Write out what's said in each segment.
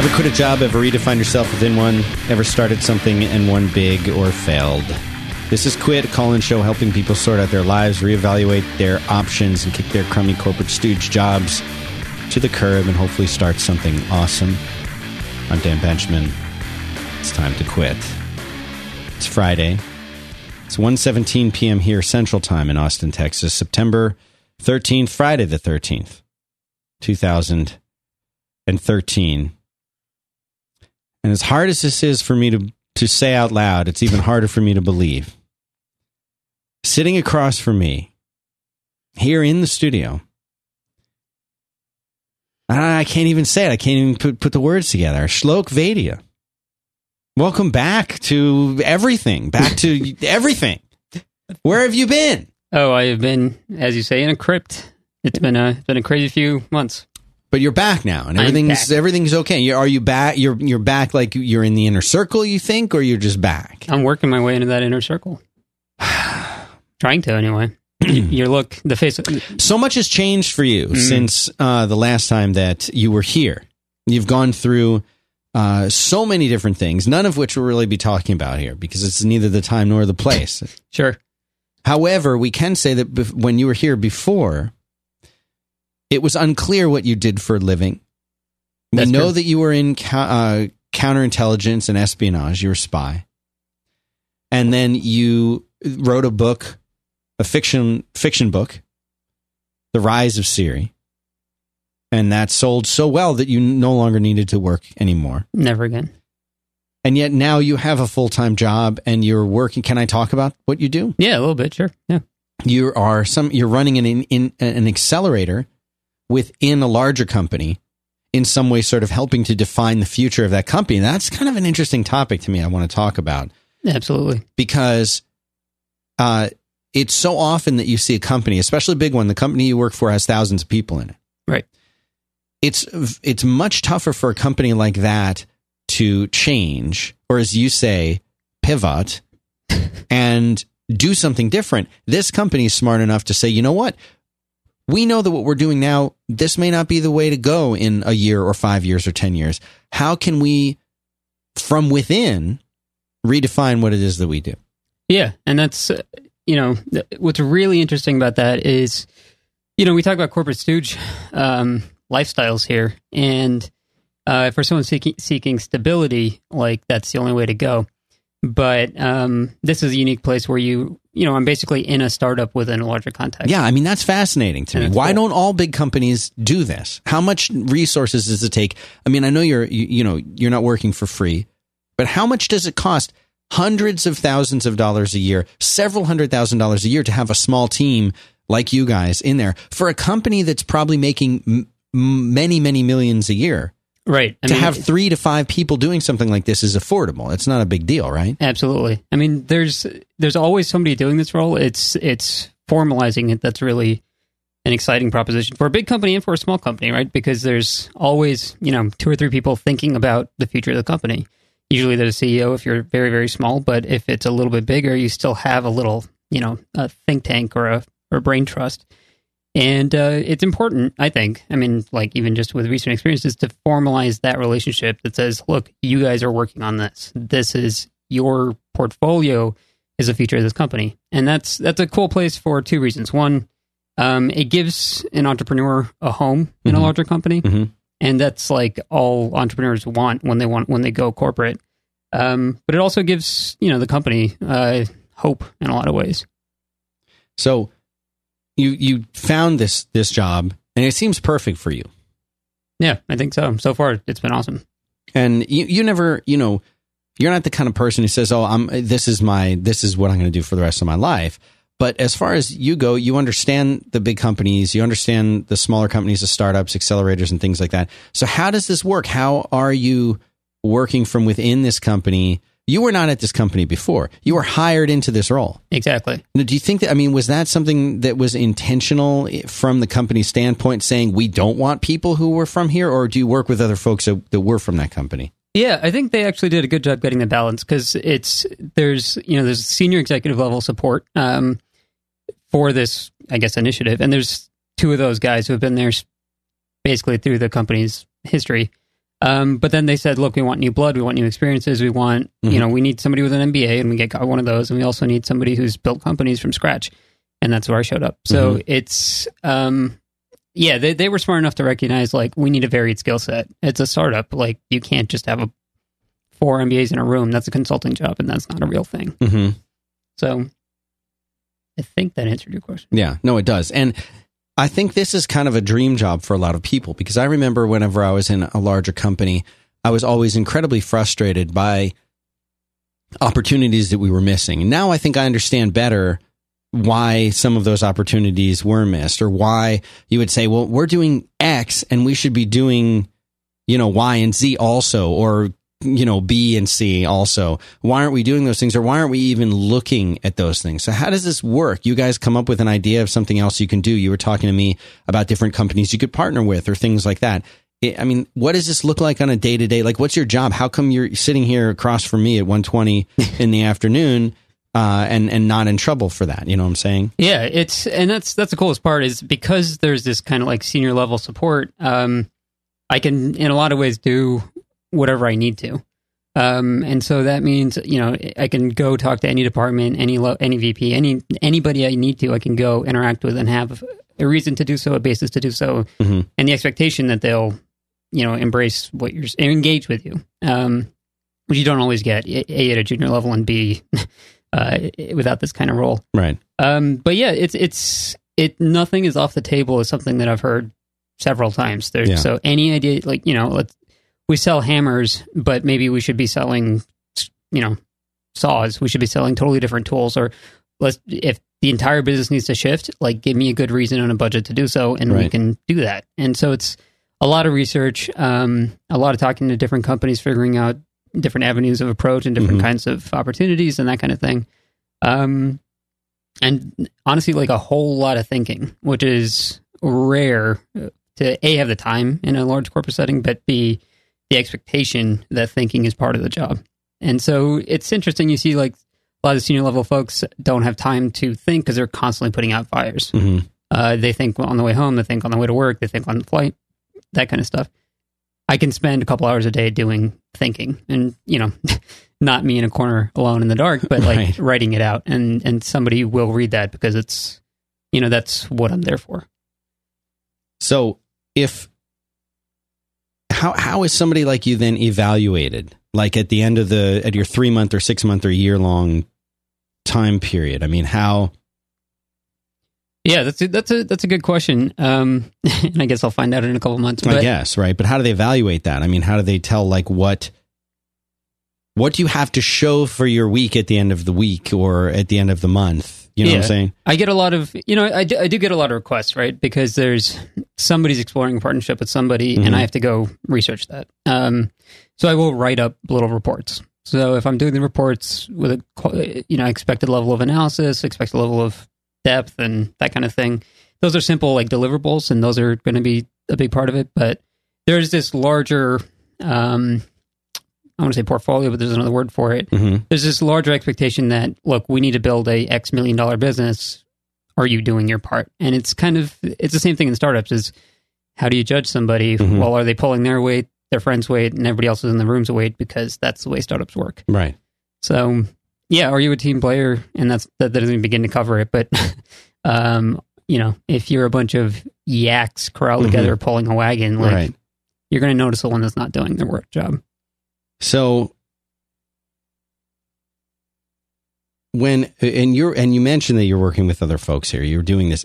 Ever quit a job? Ever redefined yourself within one? Ever started something and won big or failed? This is Quit, a call-in show helping people sort out their lives, reevaluate their options, and kick their crummy corporate stooge jobs to the curb and hopefully start something awesome. I'm Dan Benjamin. It's time to quit. It's Friday. It's 1.17 p.m. here Central Time in Austin, Texas. September 13th, Friday the 13th, 2013. And as hard as this is for me to, to say out loud, it's even harder for me to believe. Sitting across from me, here in the studio, I can't even say it. I can't even put, put the words together. Shlok Vaidya. Welcome back to everything. Back to everything. Where have you been? Oh, I have been, as you say, in a crypt. It's been a been a crazy few months. But you're back now, and everything's everything's okay. You- Are you back? You're you're back like you're in the inner circle. You think, or you're just back? I'm working my way into that inner circle. Trying to, anyway. Your look, the face. So much has changed for you since uh, the last time that you were here. You've gone through uh, so many different things, none of which we'll really be talking about here because it's neither the time nor the place. Sure. However, we can say that bef- when you were here before, it was unclear what you did for a living. We That's know true. that you were in uh, counterintelligence and espionage. You were a spy, and then you wrote a book, a fiction fiction book, "The Rise of Siri," and that sold so well that you no longer needed to work anymore. Never again. And yet now you have a full time job and you're working. Can I talk about what you do? Yeah, a little bit. Sure. Yeah. you are some you're running an in, an accelerator within a larger company in some way sort of helping to define the future of that company. And that's kind of an interesting topic to me i want to talk about. Absolutely. because uh, it's so often that you see a company especially a big one the company you work for has thousands of people in it. Right. it's it's much tougher for a company like that to change or as you say pivot and do something different. This company is smart enough to say you know what we know that what we're doing now this may not be the way to go in a year or 5 years or 10 years how can we from within redefine what it is that we do Yeah, and that's uh, you know what's really interesting about that is you know we talk about corporate stooge um, lifestyles here, and uh, for someone seeking seeking stability, like that's the only way to go. But um, this is a unique place where you you know I'm basically in a startup within a larger context. Yeah, I mean that's fascinating to me. Why cool. don't all big companies do this? How much resources does it take? I mean, I know you're you, you know you're not working for free, but how much does it cost? Hundreds of thousands of dollars a year, several hundred thousand dollars a year to have a small team like you guys in there for a company that's probably making m- m- many many millions a year. Right. I to mean, have three to five people doing something like this is affordable. It's not a big deal, right? Absolutely. I mean, there's there's always somebody doing this role. It's it's formalizing it that's really an exciting proposition for a big company and for a small company, right? Because there's always you know two or three people thinking about the future of the company. Usually, there's a CEO if you're very very small, but if it's a little bit bigger, you still have a little you know a think tank or a or a brain trust. And uh, it's important, I think. I mean, like even just with recent experiences, to formalize that relationship that says, "Look, you guys are working on this. This is your portfolio is a feature of this company," and that's that's a cool place for two reasons. One, um, it gives an entrepreneur a home in a Mhm. larger company, Mhm. and that's like all entrepreneurs want when they want when they go corporate. Um, but it also gives you know the company uh, hope in a lot of ways. So you you found this this job and it seems perfect for you. Yeah, I think so. So far, it's been awesome. and you, you never you know you're not the kind of person who says oh i'm this is my this is what i'm going to do for the rest of my life but as far as you go you understand the big companies you understand the smaller companies the startups accelerators and things like that so how does this work how are you working from within this company you were not at this company before. You were hired into this role. Exactly. now, do you think that i mean was that something that was intentional from the company standpoint saying we don't want people who were from here or do you work with other folks that, that were from that company? Yeah, I think they actually did a good job getting the balance because it's there's you know there's senior executive level support um, for this I guess initiative, and there's two of those guys who have been there basically through the company's history, Um, but then they said, look, we want new blood, we want new experiences, we want, Mhm. you know, we need somebody with an MBA, and we get one of those, and we also need somebody who's built companies from scratch, and that's where I showed up. So Mm-hmm. it's, um, yeah, they they were smart enough to recognize like we need a varied skill set. It's a startup, like you can't just have a four MBAs in a room. That's a consulting job, and that's not a real thing. hmm So I think that answered your question. Yeah, no, it does. And I think this is kind of a dream job for a lot of people because I remember whenever I was in a larger company, I was always incredibly frustrated by opportunities that we were missing. And now I think I understand better why some of those opportunities were missed or why you would say, well, we're doing X and we should be doing, you know, Y and Z also, or, you know, B and C also. Why aren't we doing those things or why aren't we even looking at those things? So how does this work? You guys come up with an idea of something else you can do. You were talking to me about different companies you could partner with or things like that. I I mean, what does this look like on a day to day? Like, what's your job? How come you're sitting here across from me at 120 in the afternoon, uh, and, and not in trouble for that? You know what I'm saying? Yeah, it's and that's that's the coolest part is because there's this kind of like senior level support. Um, I can in a lot of ways do whatever I need to, um, and so that means you know I can go talk to any department, any lo- any VP, any anybody I need to. I can go interact with and have a reason to do so, a basis to do so, Mhm. and the expectation that they'll you know embrace what you're engage with you, um, which you don't always get a at a junior level and b uh, without this kind of role. Right. Um, but yeah, it's it's it. Nothing is off the table is something that I've heard several times. There's Yeah. so any idea, like you know, let's, we sell hammers, but maybe we should be selling, you know, saws. We should be selling totally different tools, or let's if the entire business needs to shift, like give me a good reason and a budget to do so, and we can do that. And so it's a lot of research, um, a lot of talking to different companies, figuring out different avenues of approach and different Mhm. kinds of opportunities and that kind of thing. Um, and honestly, like a whole lot of thinking, which is rare to a have the time in a large corporate setting, but b the expectation that thinking is part of the job. And so it's interesting. You see, like a lot of senior level folks don't have time to think because they're constantly putting out fires. hmm Uh, they think on the way home, they think on the way to work, they think on the flight, that kind of stuff. I can spend a couple hours a day doing thinking, and you know, not me in a corner alone in the dark, but like Right. writing it out, and and somebody will read that because it's, you know, that's what I'm there for. So if how how is somebody like you then evaluated? Like at the end of the at your three month or six month or year long time period? I mean, how? Yeah, that's a, that's a that's a good question. Um, and I guess I'll find out in a couple months. I guess right, but how do they evaluate that? I mean, how do they tell like what? What do you have to show for your week at the end of the week or at the end of the month? You know what I'm saying? I get a lot of, you know, I do, I do get a lot of requests, right? Because there's somebody's exploring a partnership with somebody, Mhm. and I have to go research that. Um, so I will write up little reports. So if I'm doing the reports with a, you know, expected level of analysis, expected level of depth, and that kind of thing, those are simple like deliverables, and those are going to be a big part of it. But there's this larger, um, I want to say portfolio, but there's another word for it hmm there's this larger expectation that look we need to build a x million dollar business are you doing your part and it's kind of it's the same thing in startups is how do you judge somebody Mhm. well are they pulling their weight their friends weight and everybody else is in the room's weight because that's the way startups work Right. so yeah are you a team player and that's that doesn't even begin to cover it but um you know if you're a bunch of yaks corralled Mhm. together pulling a wagon like Right. you're going to notice the one that's not doing their work job So when and you're and you mentioned that you're working with other folks here, you're doing this.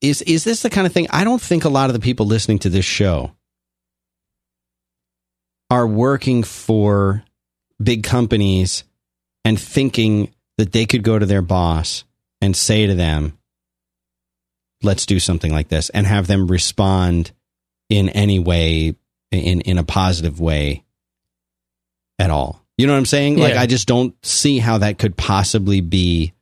Is is this the kind of thing? I don't think a lot of the people listening to this show are working for big companies and thinking that they could go to their boss and say to them, "Let's do something like this," and have them respond in any way in in a positive way at all. You know what I'm saying? Like Yeah. I just don't see how that could possibly be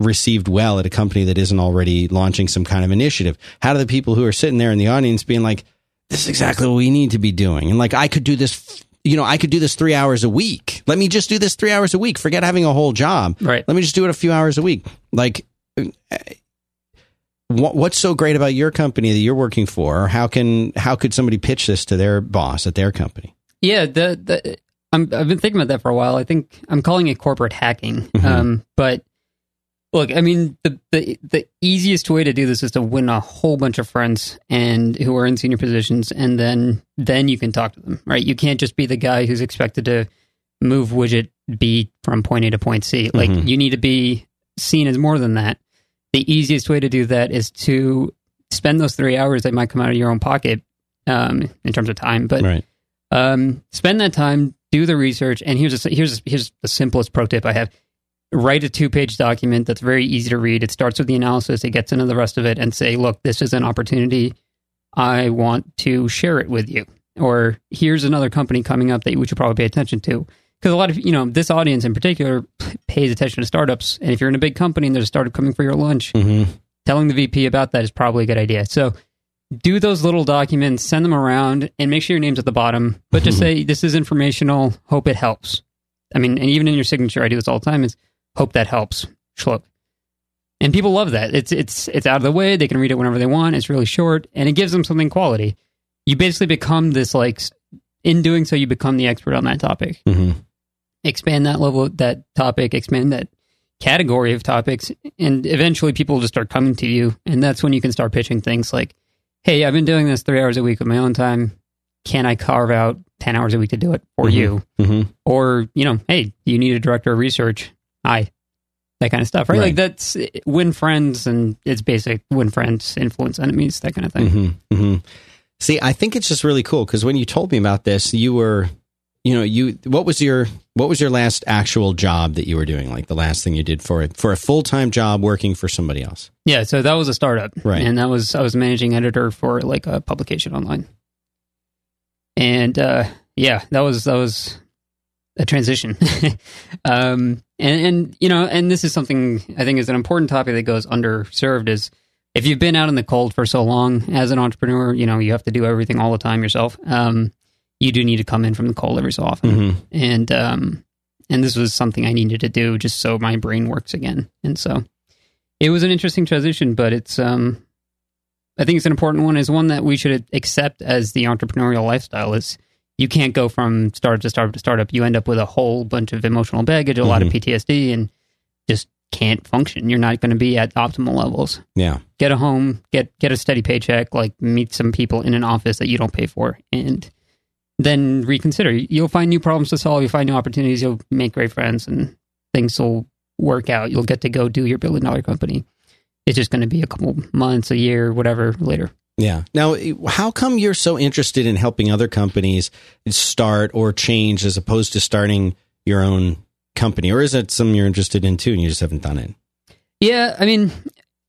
received well at a company that isn't already launching some kind of initiative. How do the people who are sitting there in the audience being like, this is exactly what we need to be doing. And like, I could do this, you know, I could do this three hours a week. Let me just do this three hours a week. Forget having a whole job. right Let me just do it a few hours a week. Like, uh, what's so great about your company that you're working for? Or how can, how could somebody pitch this to their boss at their company? Yeah, the the I'm, I've been thinking about that for a while. I think I'm calling it corporate hacking. Mhm. Um, but look, I mean, the, the the easiest way to do this is to win a whole bunch of friends and who are in senior positions, and then then you can talk to them, right? You can't just be the guy who's expected to move widget B from point A to point C. Like Mhm. you need to be seen as more than that. The easiest way to do that is to spend those three hours that might come out of your own pocket um, in terms of time, but right. um, spend that time, do the research, and here's a, here's here's the simplest pro tip I have: write a two page document that's very easy to read. It starts with the analysis, it gets into the rest of it, and say, look, this is an opportunity. I want to share it with you, or here's another company coming up that you should probably pay attention to. Because a lot of you know this audience in particular pays attention to startups, and if you're in a big company and there's a startup coming for your lunch, hmm telling the VP about that is probably a good idea. So do those little documents, send them around, and make sure your name's at the bottom. But just say this is informational. Hope it helps. I mean, and even in your signature, I do this all the time. Is hope that helps. Shlok. And people love that. It's it's it's out of the way. They can read it whenever they want. It's really short, and it gives them something quality. You basically become this like. In doing so, you become the expert on that topic hmm expand that level that topic expand that category of topics and eventually people will just start coming to you and that's when you can start pitching things like hey i've been doing this three hours a week of my own time. Can i carve out 10 hours a week to do it for Mhm. you? Hmm or you know hey you need a director of research? Hi that kind of stuff right, Right. like that's win friends and it's basic win friends influence enemies that kind of thing. Hmm hmm See, I think it's just really cool because when you told me about this, you were, you know, you what was your what was your last actual job that you were doing? Like the last thing you did for it for a full time job working for somebody else, yeah so that was a startup. Right. and that was i was managing editor for like a publication online. And uh yeah that was that was a transition. Um and and you know and this is something i think is an important topic that goes underserved is if you've been out in the cold for so long as an entrepreneur you know you have to do everything all the time yourself. Um you do need to come in from the cold every so often Mhm. and um and this was something I needed to do just so my brain works again. And so it was an interesting transition, but it's um I think it's an important one. Is one that we should accept as the entrepreneurial lifestyle. Is you can't go from startup to startup to startup. You end up with a whole bunch of emotional baggage, a lot of PTSD, and just can't function. You're not going to be at optimal levels. yeah, Get a home, get get a steady paycheck, like meet some people in an office that you don't pay for, and then reconsider. You'll find new problems to solve. You'll find new opportunities. You'll make great friends, and things will work out. You'll get to go do your billion dollar company. It's just going to be a couple months, a year, whatever later. yeah. Now, eh, how come you're so interested in helping other companies start or change as opposed to starting your own company, or is that something you're interested in too, and you just haven't done it? Yeah, I mean,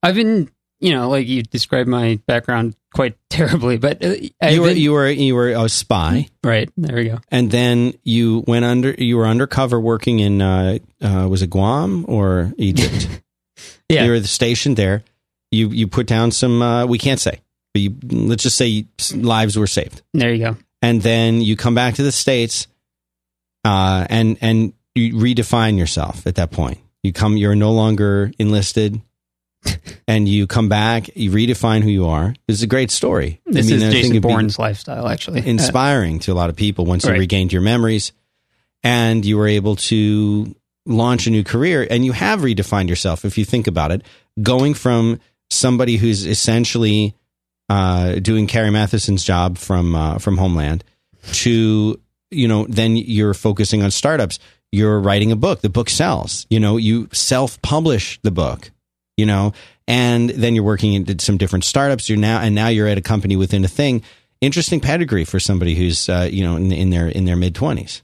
I've been, you know, like you described my background quite terribly, but uh, You were you were you were a spy. right there. We go. and then you went under you were undercover working in uh, uh, was it Guam or Egypt? Yeah. you were stationed there. You you put down some uh, we can't say, but you let's just say lives were saved, There you go. and then you come back to the states, uh, and and you redefine yourself at that point. You come, you're no longer enlisted. and you come back, you redefine who you are. This is a great story. I This mean, is I Jason Bourne's lifestyle, actually. Inspiring to a lot of people once you regained your memories and you were able to launch a new career. And you have redefined yourself if you think about it. Going from somebody who's essentially uh, doing Carrie Mathison's job from uh, from Homeland to you know then you're focusing on startups. You're writing a book. The book sells. You know you self publish the book you know? And then you're working in some different startups. You're now and now you're at a company within a thing. Interesting pedigree for somebody who's uh, you know in, in their in their mid 20s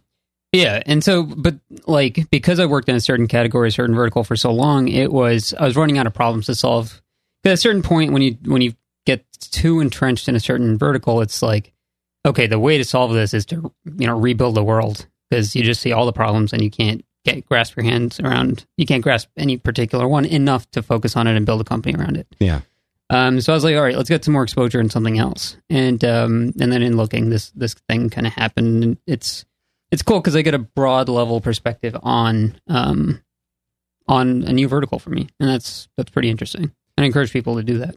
Yeah, and so, but like because I worked in a certain category, a certain vertical for so long, it was I was running out of problems to solve. At a certain point, when you when you get too entrenched in a certain vertical, it's like, okay, the way to solve this is to you know rebuild the world. Because you just see all the problems and you can't get grasp your hands around. You can't grasp any particular one enough to focus on it and build a company around it. yeah Um, so I was like, all right, let's get some more exposure in something else. And um, and then in looking, this this thing kind of happened. And it's it's cool because I get a broad level perspective on um, on a new vertical for me, and that's that's pretty interesting. And I encourage people to do that.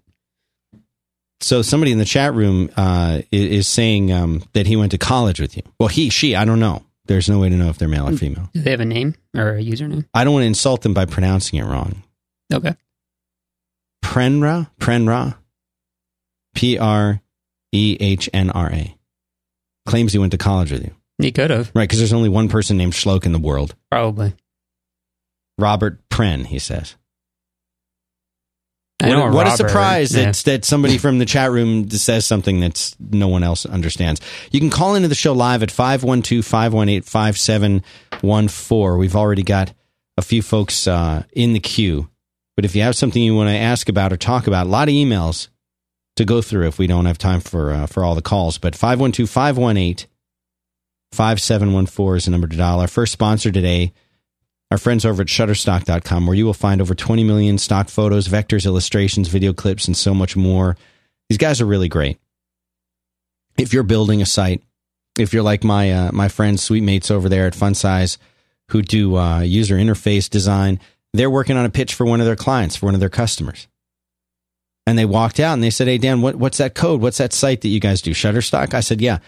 So somebody in the chat room uh, is, is saying um, that he went to college with you. Well, he, she, I don't know. There's no way to know if they're male or hmm. female. Do they have a name or a username? I don't want to insult them by pronouncing it wrong. Okay. Prenra, Prenra, P R E H N R A, claims he went to college with you. He could have, Right, because there's only one person named Schloke in the world. probably. Robert Pren, he says. Know What, a- what a surprise yeah. that, that somebody from the chat room says something that no one else understands. You can call into the show live at 512 518 5714. We've already got a few folks uh, in the queue. But if you have something you want to ask about or talk about, a lot of emails to go through if we don't have time for, uh, for all the calls. But 512 518 5714 is the number to dial. Our first sponsor today our friends over at Shutterstock.com, where you will find over 20 million stock photos, vectors, illustrations, video clips, and so much more. These guys are really great. If you're building a site, if you're like my uh, my friends, sweet mates over there at FunSize, who do uh, user interface design, they're working on a pitch for one of their clients, for one of their customers. And they walked out and they said, "Hey Dan, what, what's that code? What's that site that you guys do? Shutterstock?" I said, "Yeah."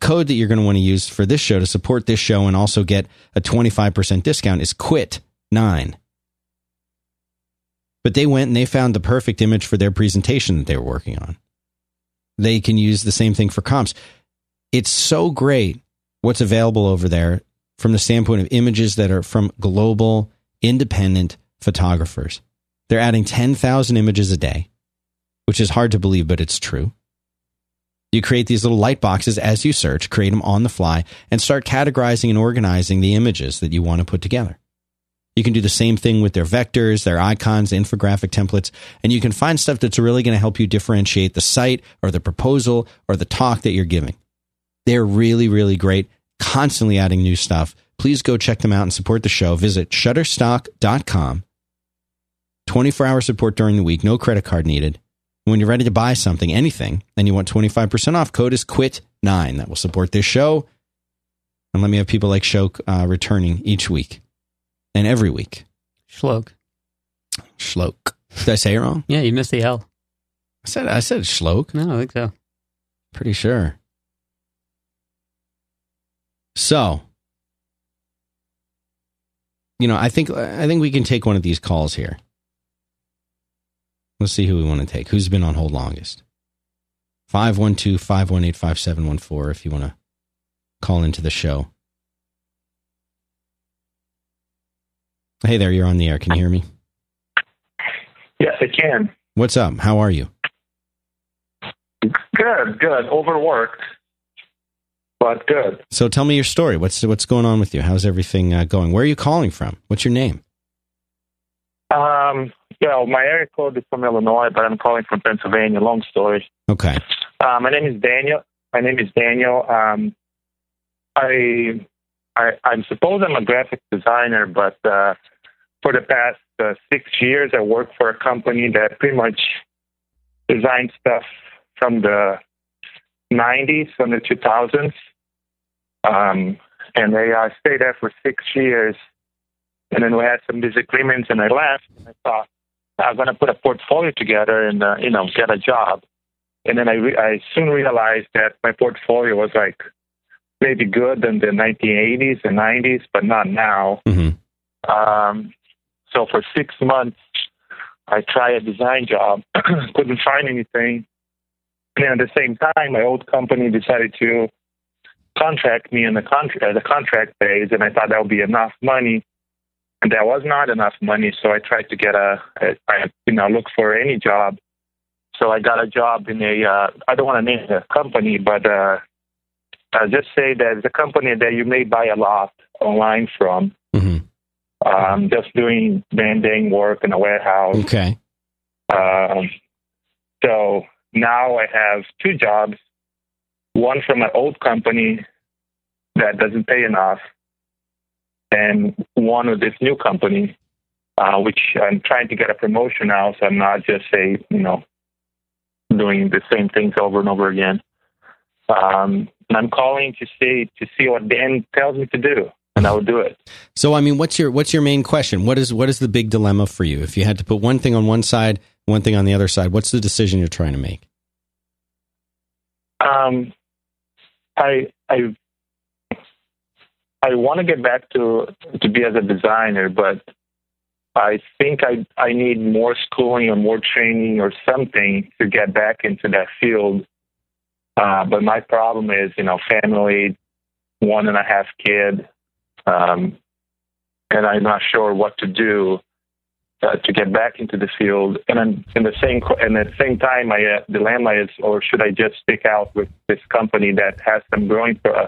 Code that you're going to want to use for this show to support this show and also get a 25% discount is quit9 but they went and they found the perfect image for their presentation that they were working on. They can use the same thing for comps. It's so great what's available over there from the standpoint of images that are from global independent photographers. They're adding 10,000 images a day which is hard to believe but it's true you create these little light boxes as you search, create them on the fly, and start categorizing and organizing the images that you want to put together. You can do the same thing with their vectors, their icons, infographic templates, and you can find stuff that's really going to help you differentiate the site or the proposal or the talk that you're giving. They're really, really great, constantly adding new stuff. Please go check them out and support the show. Visit shutterstock.com. 24 hour support during the week, no credit card needed. When you're ready to buy something, anything, and you want 25% off, code is QUIT9. That will support this show. And let me have people like Shoke uh, returning each week and every week. Schloke. Shloke. Did I say it wrong? Yeah, you missed the L. I said I said Shloke. No, I think so. Pretty sure. So, you know, I think I think we can take one of these calls here. Let's see who we want to take. Who's been on hold longest? 512 518 5714 if you want to call into the show. Hey there, you're on the air. Can you hear me? Yes, I can. What's up? How are you? Good, good. Overworked, but good. So tell me your story. What's what's going on with you? How's everything uh, going? Where are you calling from? What's your name? Um, well, my area code is from Illinois, but I'm calling from Pennsylvania. Long story. Okay. Uh, my name is Daniel. My name is Daniel. Um, I, I, I suppose I'm a graphic designer, but uh, for the past uh, six years, I worked for a company that pretty much designed stuff from the 90s, from the 2000s. Um, and I uh, stayed there for six years. And then we had some disagreements, and I left. And I thought I'm going to put a portfolio together and uh, you know get a job. And then I re- I soon realized that my portfolio was like maybe good in the 1980s and 90s, but not now. Mm-hmm. Um, so for six months, I tried a design job, couldn't find anything. And at the same time, my old company decided to contract me in the contract the contract phase, and I thought that would be enough money. And that was not enough money, so I tried to get a, a I, you know, look for any job. So I got a job in a, uh, I don't want to name the company, but uh, I'll just say that it's a company that you may buy a lot online from. Mm-hmm. Um, just doing banding work in a warehouse. Okay. Um, so now I have two jobs. One from an old company that doesn't pay enough, and one of this new company, uh, which I'm trying to get a promotion now, so I'm not just say you know doing the same things over and over again. Um, and I'm calling to see to see what Dan tells me to do, and I will do it. So I mean, what's your what's your main question? What is what is the big dilemma for you? If you had to put one thing on one side, one thing on the other side, what's the decision you're trying to make? Um, I I I want to get back to to be as a designer, but I think I I need more schooling or more training or something to get back into that field. Uh, but my problem is, you know, family, one and a half kid, um, and I'm not sure what to do uh, to get back into the field. And then in the same and at the same time, my uh, dilemma is, or should I just stick out with this company that has some growing uh,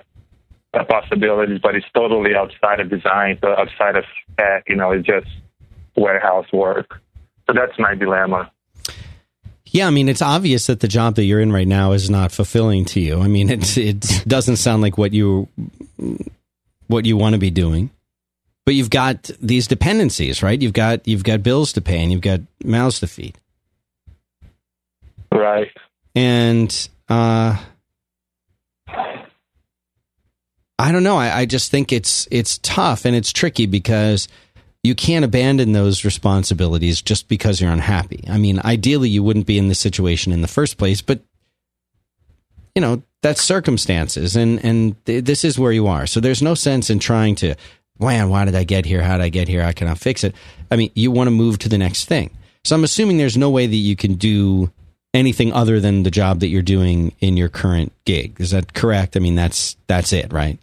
possibilities, but it's totally outside of design, so outside of tech. You know, it's just warehouse work. So that's my dilemma. Yeah, I mean, it's obvious that the job that you're in right now is not fulfilling to you. I mean, it it doesn't sound like what you what you want to be doing. But you've got these dependencies, right? You've got you've got bills to pay and you've got mouths to feed. Right. And uh I don't know. I, I just think it's it's tough and it's tricky because you can't abandon those responsibilities just because you're unhappy. I mean, ideally, you wouldn't be in this situation in the first place, but you know that's circumstances, and and th- this is where you are. So there's no sense in trying to, man, why did I get here? How did I get here? I cannot fix it. I mean, you want to move to the next thing. So I'm assuming there's no way that you can do anything other than the job that you're doing in your current gig. Is that correct? I mean, that's that's it, right?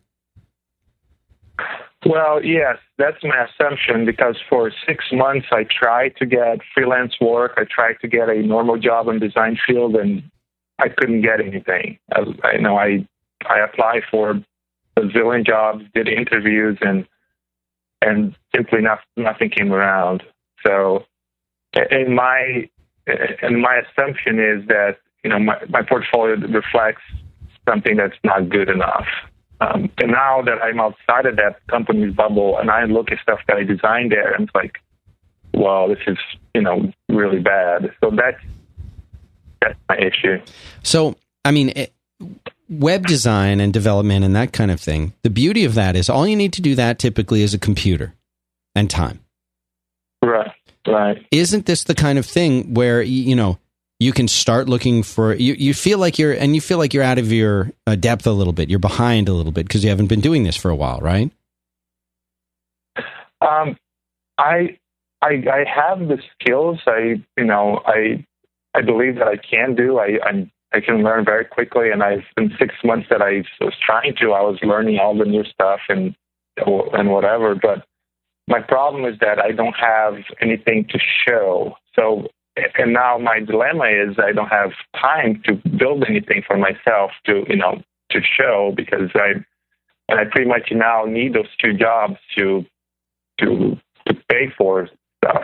Well, yes, that's my assumption because for six months I tried to get freelance work. I tried to get a normal job in design field, and I couldn't get anything. I, I know I I applied for a zillion jobs, did interviews, and and simply not, nothing came around. So, in my and my assumption is that you know my, my portfolio reflects something that's not good enough. Um, and now that I'm outside of that company's bubble and I look at stuff that I designed there, and it's like, well, this is you know really bad. So that's that's my issue. So I mean. It, web design and development and that kind of thing. The beauty of that is all you need to do that typically is a computer and time. Right. Right. Isn't this the kind of thing where you know you can start looking for you, you feel like you're and you feel like you're out of your uh, depth a little bit you're behind a little bit because you haven't been doing this for a while right um i i i have the skills i you know i i believe that i can do i i'm I can learn very quickly, and I've been six months that I was trying to. I was learning all the new stuff and and whatever. But my problem is that I don't have anything to show. So and now my dilemma is I don't have time to build anything for myself to you know to show because I and I pretty much now need those two jobs to to to pay for stuff.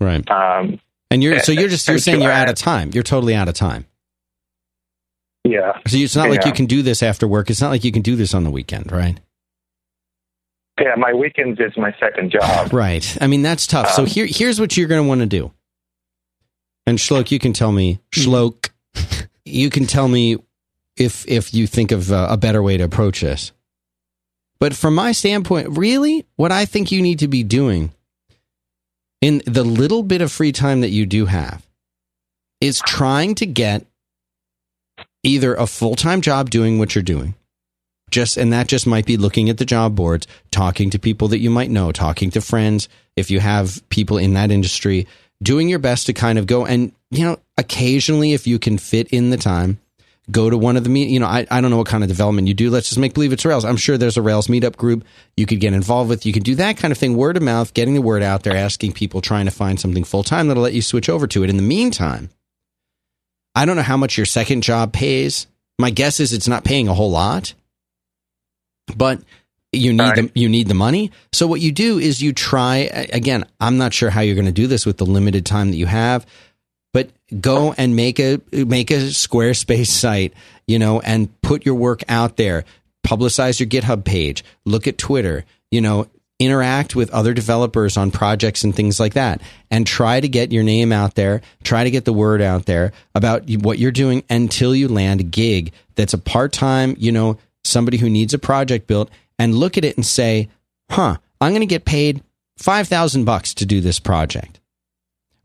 Right. Um, and you're so you're just you're saying you're out of time. You're totally out of time. Yeah. So it's not yeah. like you can do this after work. It's not like you can do this on the weekend, right? Yeah, my weekends is my second job. Right. I mean that's tough. Um, so here here's what you're going to want to do. And Shlok, you can tell me, Shlok, you can tell me if if you think of uh, a better way to approach this. But from my standpoint, really, what I think you need to be doing in the little bit of free time that you do have is trying to get either a full time job doing what you're doing. Just and that just might be looking at the job boards, talking to people that you might know, talking to friends if you have people in that industry, doing your best to kind of go and, you know, occasionally if you can fit in the time, go to one of the meet. You know, I, I don't know what kind of development you do. Let's just make believe it's Rails. I'm sure there's a Rails meetup group you could get involved with. You can do that kind of thing, word of mouth, getting the word out there, asking people, trying to find something full time that'll let you switch over to it. In the meantime, I don't know how much your second job pays. My guess is it's not paying a whole lot, but you need right. the you need the money. So what you do is you try again. I'm not sure how you're going to do this with the limited time that you have, but go and make a make a Squarespace site, you know, and put your work out there. Publicize your GitHub page. Look at Twitter. You know, interact with other developers on projects and things like that, and try to get your name out there. Try to get the word out there about what you're doing until you land a gig that's a part time. You know, somebody who needs a project built and look at it and say, huh, I'm going to get paid 5,000 bucks to do this project.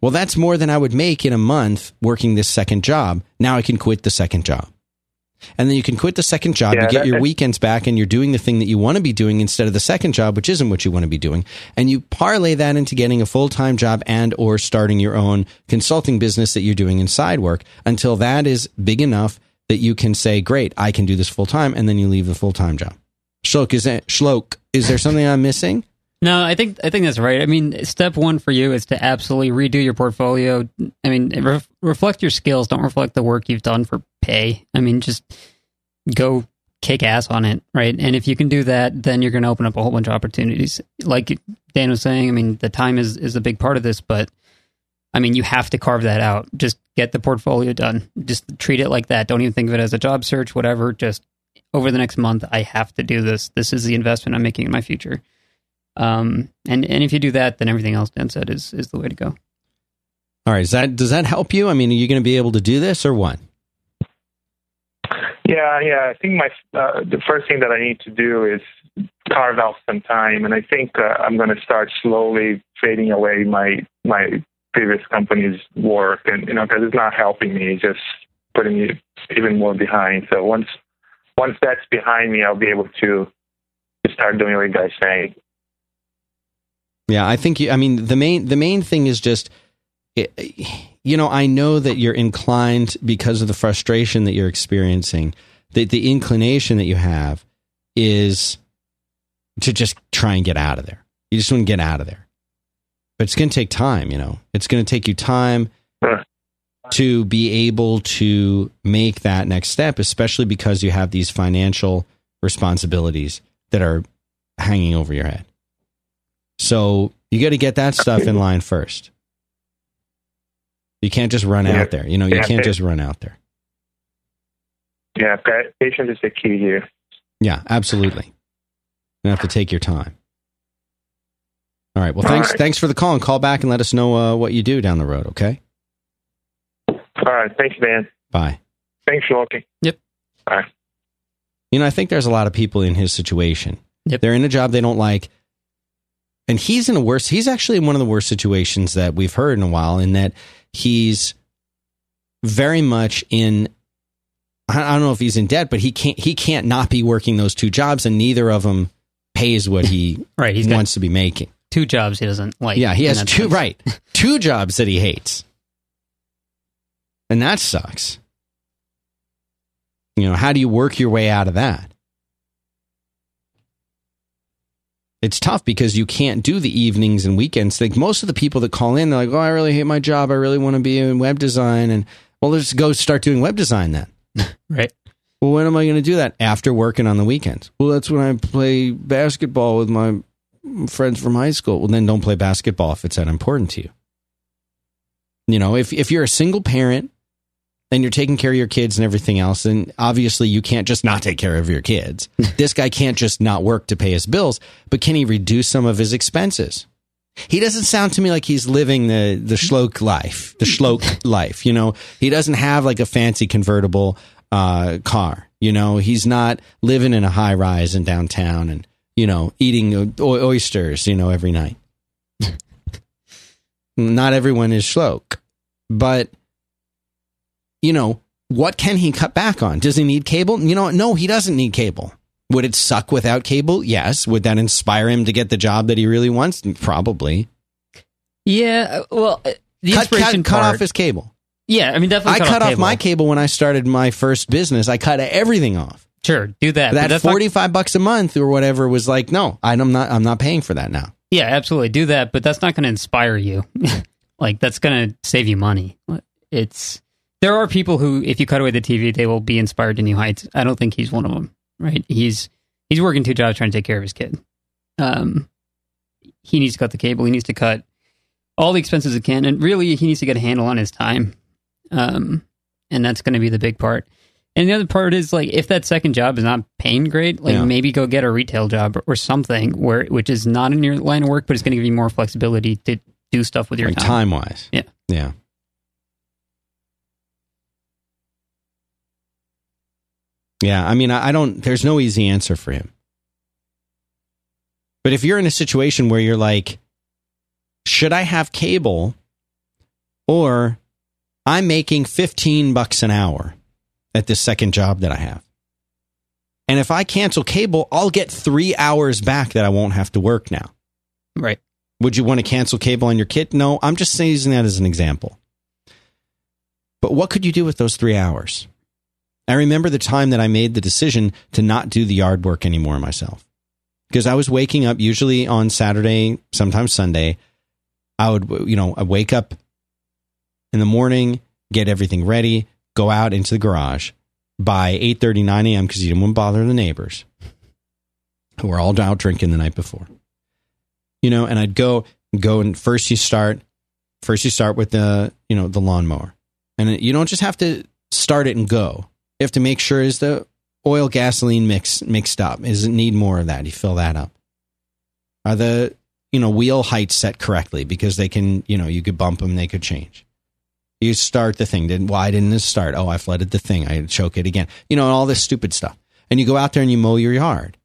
Well, that's more than I would make in a month working this second job. Now I can quit the second job. and then you can quit the second job. Yeah, you get your weekends back, and you're doing the thing that you want to be doing instead of the second job, which isn't what you want to be doing. And you parlay that into getting a full time job and or starting your own consulting business that you're doing in side work until that is big enough that you can say, "Great, I can do this full time," and then you leave the full time job. Shlok, is that Shlok? Is there something I'm missing? No, I think I think that's right. I mean, step one for you is to absolutely redo your portfolio. I mean, re- reflect your skills. Don't reflect the work you've done for pay. I mean, just go kick ass on it, right? And if you can do that, then you're going to open up a whole bunch of opportunities. Like Dan was saying, I mean, the time is is a big part of this, but I mean, you have to carve that out. Just get the portfolio done. Just treat it like that. Don't even think of it as a job search, whatever. Just over the next month, I have to do this. This is the investment I'm making in my future. Um, and and if you do that, then everything else Dan said is is the way to go. All right, does that does that help you? I mean, are you going to be able to do this or what? Yeah, yeah. I think my uh, the first thing that I need to do is carve out some time, and I think uh, I'm going to start slowly fading away my my previous company's work, and you know, because it's not helping me, it's just putting me even more behind. So once once that's behind me, I'll be able to start doing what you guys say. Yeah, I think you, I mean the main the main thing is just you know, I know that you're inclined because of the frustration that you're experiencing. The the inclination that you have is to just try and get out of there. You just want to get out of there. But it's going to take time, you know. It's going to take you time. To be able to make that next step, especially because you have these financial responsibilities that are hanging over your head. So you got to get that stuff in line first. You can't just run Yeah. out there. You know, you Yeah. can't just run out there. Yeah, pa- patience is the key here. Yeah, absolutely. You have to take your time. All right. Well, thanks. right. Thanks for the call, and call back and let us know uh, what you do down the road. Okay. All right, thanks, man. Bye. Thanks, Loki. Yep. Bye. You know, I think there's a lot of people in his situation. Yep. They're in a job they don't like. And he's in a worse, he's actually in one of the worst situations that we've heard in a while, in that he's very much in, I I don't know if he's in debt, but he can't, he can't not be working those two jobs, and neither of them pays what he Right. He's wants to be making. two jobs he doesn't like. Yeah, he has two, sense. right, two jobs that he hates. And that sucks. You know, how do you work your way out of that? It's tough because you can't do the evenings and weekends. Like most of the people that call in, they're like, "Oh, I really hate my job. I really want to be in web design." And well, let's go start doing web design then. Right. Well, when am I going to do that? After working on the weekends. Well, that's when I play basketball with my friends from high school. Well, then don't play basketball if it's that important to you. You know, if if you're a single parent and you're taking care of your kids and everything else, And obviously you can't just not take care of your kids. this guy can't just not work to pay his bills, but can he reduce some of his expenses? He doesn't sound to me like he's living the the schloke life, the schloke life. You know, he doesn't have like a fancy convertible uh, car. You know, he's not living in a high rise in downtown and you know eating o- oysters. You know, every night. not everyone is schloke, but you know what can he cut back on? Does he need cable? You know, no, he doesn't need cable. Would it suck without cable? Yes. Would that inspire him to get the job that he really wants? Probably. Yeah. Well, uh, the cut, inspiration cut, cut off his cable. yeah. I mean, definitely. I cut off cable. my cable when I started my first business. I cut everything off. Sure, do that. That that's not- bucks a month or whatever was like, no, I'm not. I'm not paying for that now. yeah, absolutely, do that. But that's not going to inspire you. like that's going to save you money. It's there are people who, if you cut away the TV, they will be inspired to new heights. I don't think he's one of them. Right? He's he's working two jobs trying to take care of his kid. Um, he needs to cut the cable. He needs to cut all the expenses he can, and really, he needs to get a handle on his time. Um, and that's going to be the big part. And the other part is like if that second job is not paying great, like Yeah. maybe go get a retail job or, or something where which is not in your line of work, but it's going to give you more flexibility to do stuff with your Like time. time wise. Yeah. Yeah. Yeah. I mean, I, I don't, there's no easy answer for him. But if you're in a situation where you're like, should I have cable or I'm making 15 bucks an hour at this second job that I have. And if I cancel cable, I'll get three hours back that I won't have to work now. Right. Would you want to cancel cable on your kit? No, I'm just using that as an example. But what could you do with those three hours? I remember the time that I made the decision to not do the yard work anymore myself. Because I was waking up usually on Saturday, sometimes Sunday. I would, you know, I wake up in the morning, get everything ready, go out into the garage by 8 9 a.m. because you didn't want to bother the neighbors who were all out drinking the night before. You know, and I'd go, go and first you start, first you start with the, you know, the lawnmower. And you don't just have to start it and go. You have to make sure is the oil gasoline mix mixed up? Does it need more of that? You fill that up. Are the you know wheel heights set correctly? Because they can you know you could bump them, they could change. You start the thing. Didn't why didn't it start? Oh, I flooded the thing. I choke it again. You know, all this stupid stuff. And you go out there and you mow your yard.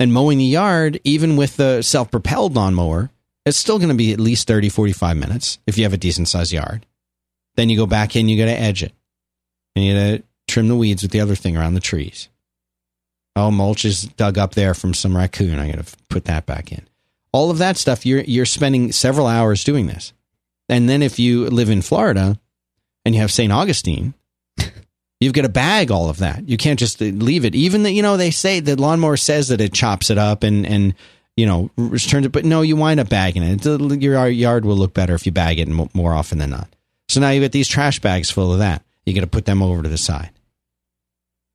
And mowing the yard, even with the self propelled lawnmower, it's still going to be at least 30, 45 minutes if you have a decent sized yard. Then you go back in, you got to edge it. And you got to trim the weeds with the other thing around the trees. Oh, mulch is dug up there from some raccoon. I got to put that back in. All of that stuff, you're, you're spending several hours doing this. And then if you live in Florida and you have St. Augustine, you've got to bag all of that. You can't just leave it. Even that, you know, they say the lawnmower says that it chops it up and, and, you know, returns it, but no, you wind up bagging it. Your yard will look better if you bag it more often than not. So now you get these trash bags full of that. You got to put them over to the side.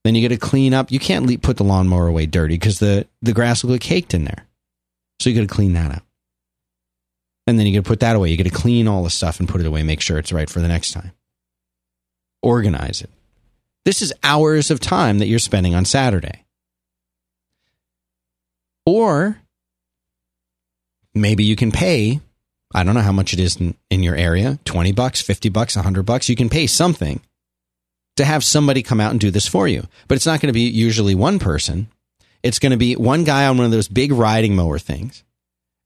Then you got to clean up. You can't put the lawnmower away dirty because the, the grass will get caked in there. So you got to clean that up. And then you got to put that away. You got to clean all the stuff and put it away, make sure it's right for the next time. Organize it. This is hours of time that you're spending on Saturday. Or maybe you can pay, I don't know how much it is in, in your area, 20 bucks, 50 bucks, 100 bucks. You can pay something to have somebody come out and do this for you. But it's not going to be usually one person. It's going to be one guy on one of those big riding mower things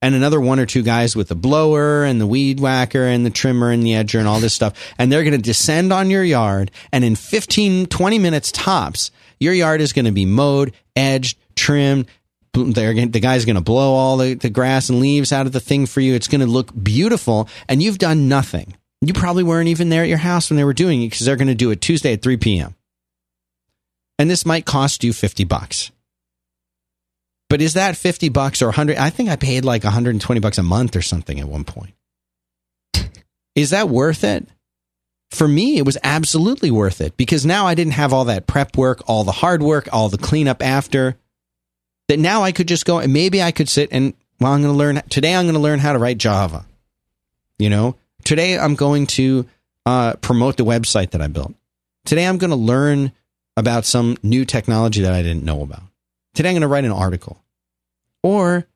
and another one or two guys with the blower and the weed whacker and the trimmer and the edger and all this stuff. And they're going to descend on your yard. And in 15, 20 minutes tops, your yard is going to be mowed, edged, trimmed. They're, the guy's going to blow all the, the grass and leaves out of the thing for you. It's going to look beautiful. And you've done nothing. You probably weren't even there at your house when they were doing it because they're going to do it Tuesday at 3 p.m. And this might cost you 50 bucks. But is that 50 bucks or 100? I think I paid like 120 bucks a month or something at one point. is that worth it? For me, it was absolutely worth it because now I didn't have all that prep work, all the hard work, all the cleanup after. That now I could just go and maybe I could sit and, well, I'm going to learn, today I'm going to learn how to write Java. You know, today I'm going to uh, promote the website that I built. Today I'm going to learn about some new technology that I didn't know about. Today I'm going to write an article. Or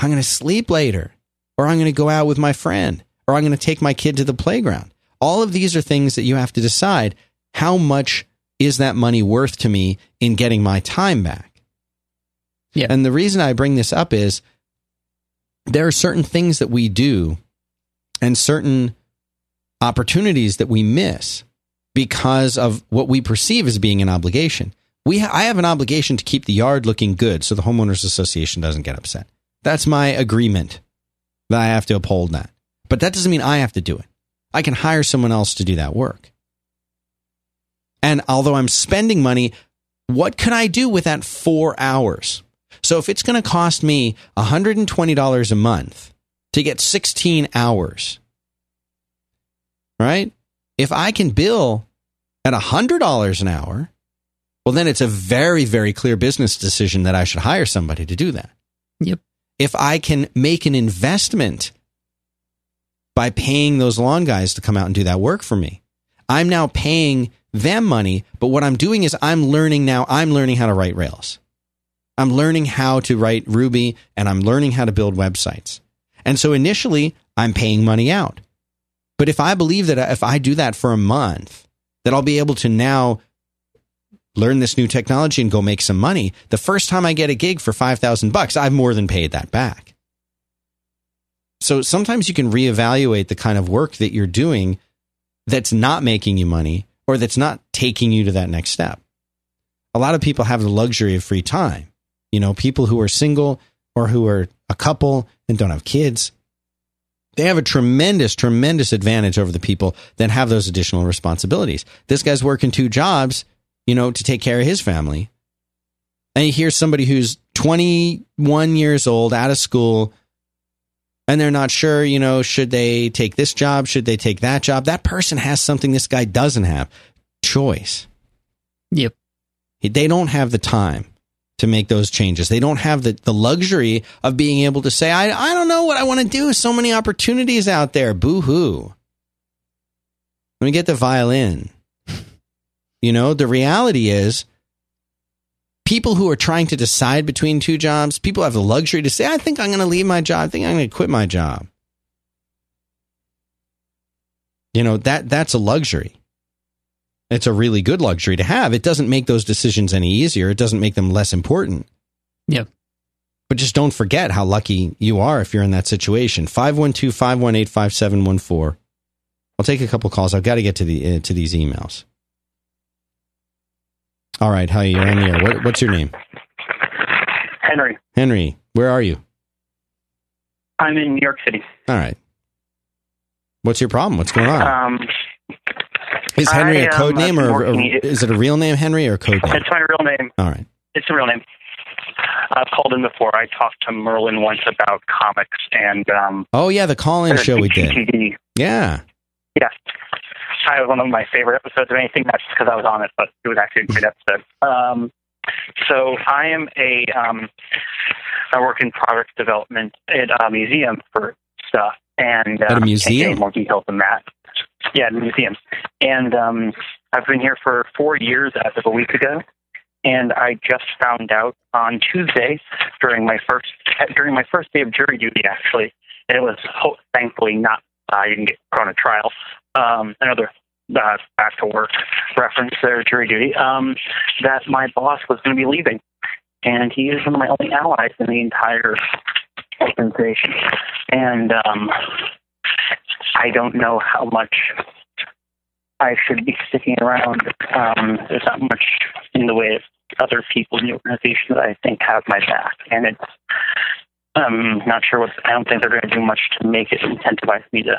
I'm going to sleep later. Or I'm going to go out with my friend. Or I'm going to take my kid to the playground. All of these are things that you have to decide how much is that money worth to me in getting my time back? Yeah. And the reason I bring this up is there are certain things that we do and certain opportunities that we miss because of what we perceive as being an obligation we ha- I have an obligation to keep the yard looking good so the homeowners association doesn't get upset. That's my agreement that I have to uphold that. But that doesn't mean I have to do it. I can hire someone else to do that work. And although I'm spending money, what can I do with that 4 hours? So if it's going to cost me $120 a month to get 16 hours, right? If I can bill at $100 an hour, well, then it's a very, very clear business decision that I should hire somebody to do that. Yep. If I can make an investment by paying those lawn guys to come out and do that work for me, I'm now paying them money. But what I'm doing is I'm learning now, I'm learning how to write Rails. I'm learning how to write Ruby and I'm learning how to build websites. And so initially, I'm paying money out. But if I believe that uh, if I do that for a month, that I'll be able to now learn this new technology and go make some money. The first time I get a gig for 5000 bucks, I've more than paid that back. So sometimes you can reevaluate the kind of work that you're doing that's not making you money or that's not taking you to that next step. A lot of people have the luxury of free time. You know, people who are single or who are a couple and don't have kids, they have a tremendous, tremendous advantage over the people that have those additional responsibilities. This guy's working two jobs, you know, to take care of his family. And you hear somebody who's 21 years old, out of school, and they're not sure, you know, should they take this job? Should they take that job? That person has something this guy doesn't have choice. Yep. They don't have the time to make those changes. They don't have the, the luxury of being able to say, I, I don't know what I want to do. So many opportunities out there. Boo hoo. Let me get the violin. You know, the reality is people who are trying to decide between two jobs, people have the luxury to say, I think I'm going to leave my job. I think I'm going to quit my job. You know, that that's a luxury. It's a really good luxury to have. It doesn't make those decisions any easier. It doesn't make them less important. Yeah. But just don't forget how lucky you are if you're in that situation. 512 518 5714. I'll take a couple calls. I've got to get to the uh, to these emails. All right, hi, you're on the air. What, what's your name? Henry. Henry, where are you? I'm in New York City. All right. What's your problem? What's going on? Um, is Henry I, a code name or, or is it a real name, Henry, or a code name? it's my real name. All right. It's a real name. I've called in before. I talked to Merlin once about comics and um, Oh yeah, the call-in show we did. Yeah. Yes. I was one of my favorite episodes of anything, not just because I was on it, but it was actually a great episode. Um, so I am a um, I work in product development at a museum for stuff, and At a um, museum? more details than that. Yeah, the museum, and um, I've been here for four years as of a week ago, and I just found out on Tuesday during my first during my first day of jury duty. Actually, and it was ho- thankfully not. I didn't get put on a trial. Um, another uh, back to work reference there, jury duty. Um, that my boss was going to be leaving, and he is one of my only allies in the entire organization. And um, I don't know how much I should be sticking around. Um, there's not much in the way of other people in the organization that I think have my back, and it's. I'm not sure what. I don't think they're going to do much to make it incentivize me to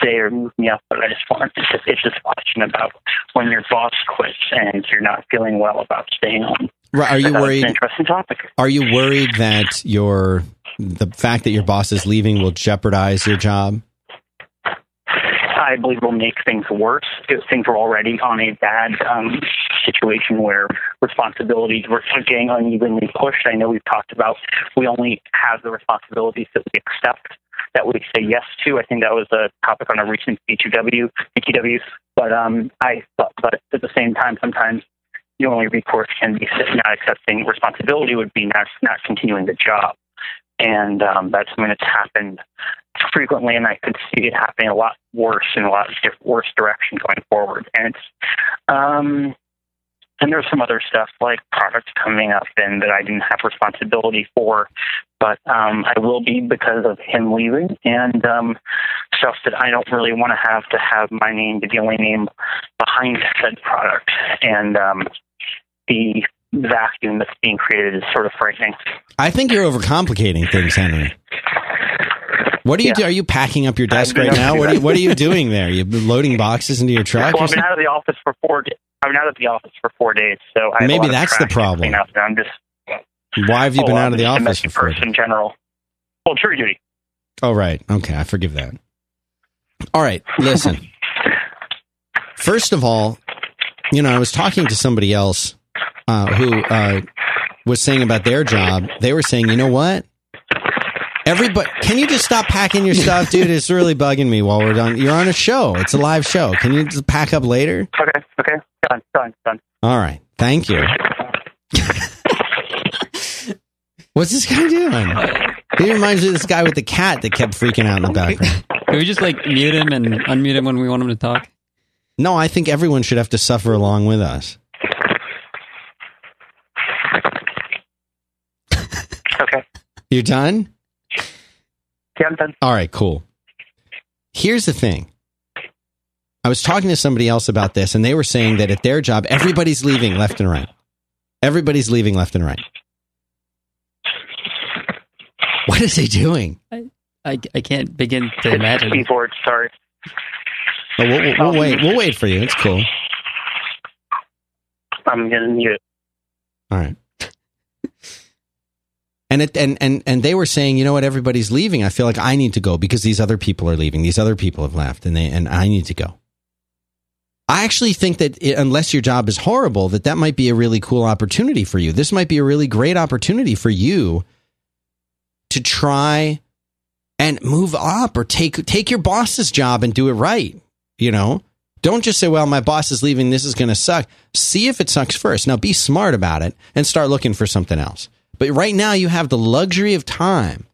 stay or move me up. But I just want. It's just, it's just a question about when your boss quits and you're not feeling well about staying on. Right, Are you worried? An interesting topic. Are you worried that your the fact that your boss is leaving will jeopardize your job? I believe will make things worse things were already on a bad um, situation where responsibilities were getting unevenly pushed. I know we've talked about we only have the responsibilities that we accept, that we say yes to. I think that was a topic on a recent BTW, BTW. But um, I, but, but at the same time, sometimes the only recourse can be not accepting responsibility would be not not continuing the job, and um, that's something that's happened frequently, and I could see it happening a lot worse in a lot diff- worse direction going forward. And it's um, and there's some other stuff like products coming up and that I didn't have responsibility for, but um, I will be because of him leaving and um, stuff that I don't really want to have to have my name be the only name behind said product, and um, the vacuum that's being created is sort of frightening. I think you're overcomplicating things, Henry. What are you Yeah. do? Are you packing up your desk right now? What are you, what are you doing there? You loading boxes into your truck? Well, I've been out of the office for four. Da- I've been out of the office for four days, so I Maybe that's the problem. up, I'm just Why have you oh, been out of the office for? four in general. Well, jury duty. Oh, right. Okay, I forgive that. All right, listen. First of all, you know, I was talking to somebody else uh, who uh, was saying about their job. They were saying, you know what? Everybody, can you just stop packing your stuff, dude? It's really bugging me while we're done. You're on a show. It's a live show. Can you just pack up later? Okay, okay, done, done, done. All right. Thank you. What's this guy doing? He reminds me of this guy with the cat that kept freaking out in the background. Can we just like mute him and unmute him when we want him to talk? No, I think everyone should have to suffer along with us. Okay, You're done? Yeah, I'm done. All right, cool. Here's the thing. I was talking to somebody else about this, and they were saying that at their job, everybody's leaving left and right. Everybody's leaving left and right. What is he doing? I, I can't begin to imagine. Keyboard, sorry. Oh, we'll, we'll, we'll wait. We'll wait for you. It's cool. I'm gonna mute. All right. And it and and and they were saying, you know what, everybody's leaving. I feel like I need to go because these other people are leaving. These other people have left, and they and I need to go. I actually think that it, unless your job is horrible, that that might be a really cool opportunity for you. This might be a really great opportunity for you to try and move up or take take your boss's job and do it right. You know, don't just say, "Well, my boss is leaving. This is going to suck." See if it sucks first. Now, be smart about it and start looking for something else. But right now, you have the luxury of time.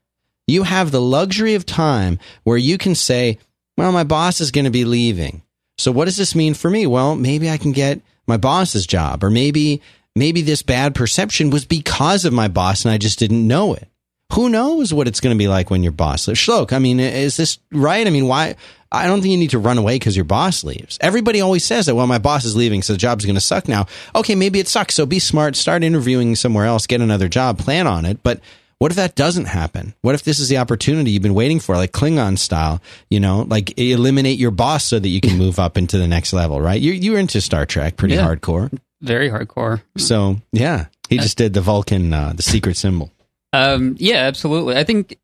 You have the luxury of time where you can say, "Well, my boss is going to be leaving." So what does this mean for me? Well, maybe I can get my boss's job or maybe maybe this bad perception was because of my boss and I just didn't know it. Who knows what it's going to be like when your boss leaves? Shlok, I mean, is this right? I mean, why? I don't think you need to run away because your boss leaves. Everybody always says that, well, my boss is leaving, so the job's going to suck now. Okay, maybe it sucks. So be smart, start interviewing somewhere else, get another job, plan on it. But what if that doesn't happen? What if this is the opportunity you've been waiting for, like Klingon style? You know, like eliminate your boss so that you can move up into the next level, right? You you're into Star Trek, pretty Yeah. hardcore. Very hardcore. So yeah, he just did the Vulcan, uh, the secret symbol. Um, yeah, absolutely. I think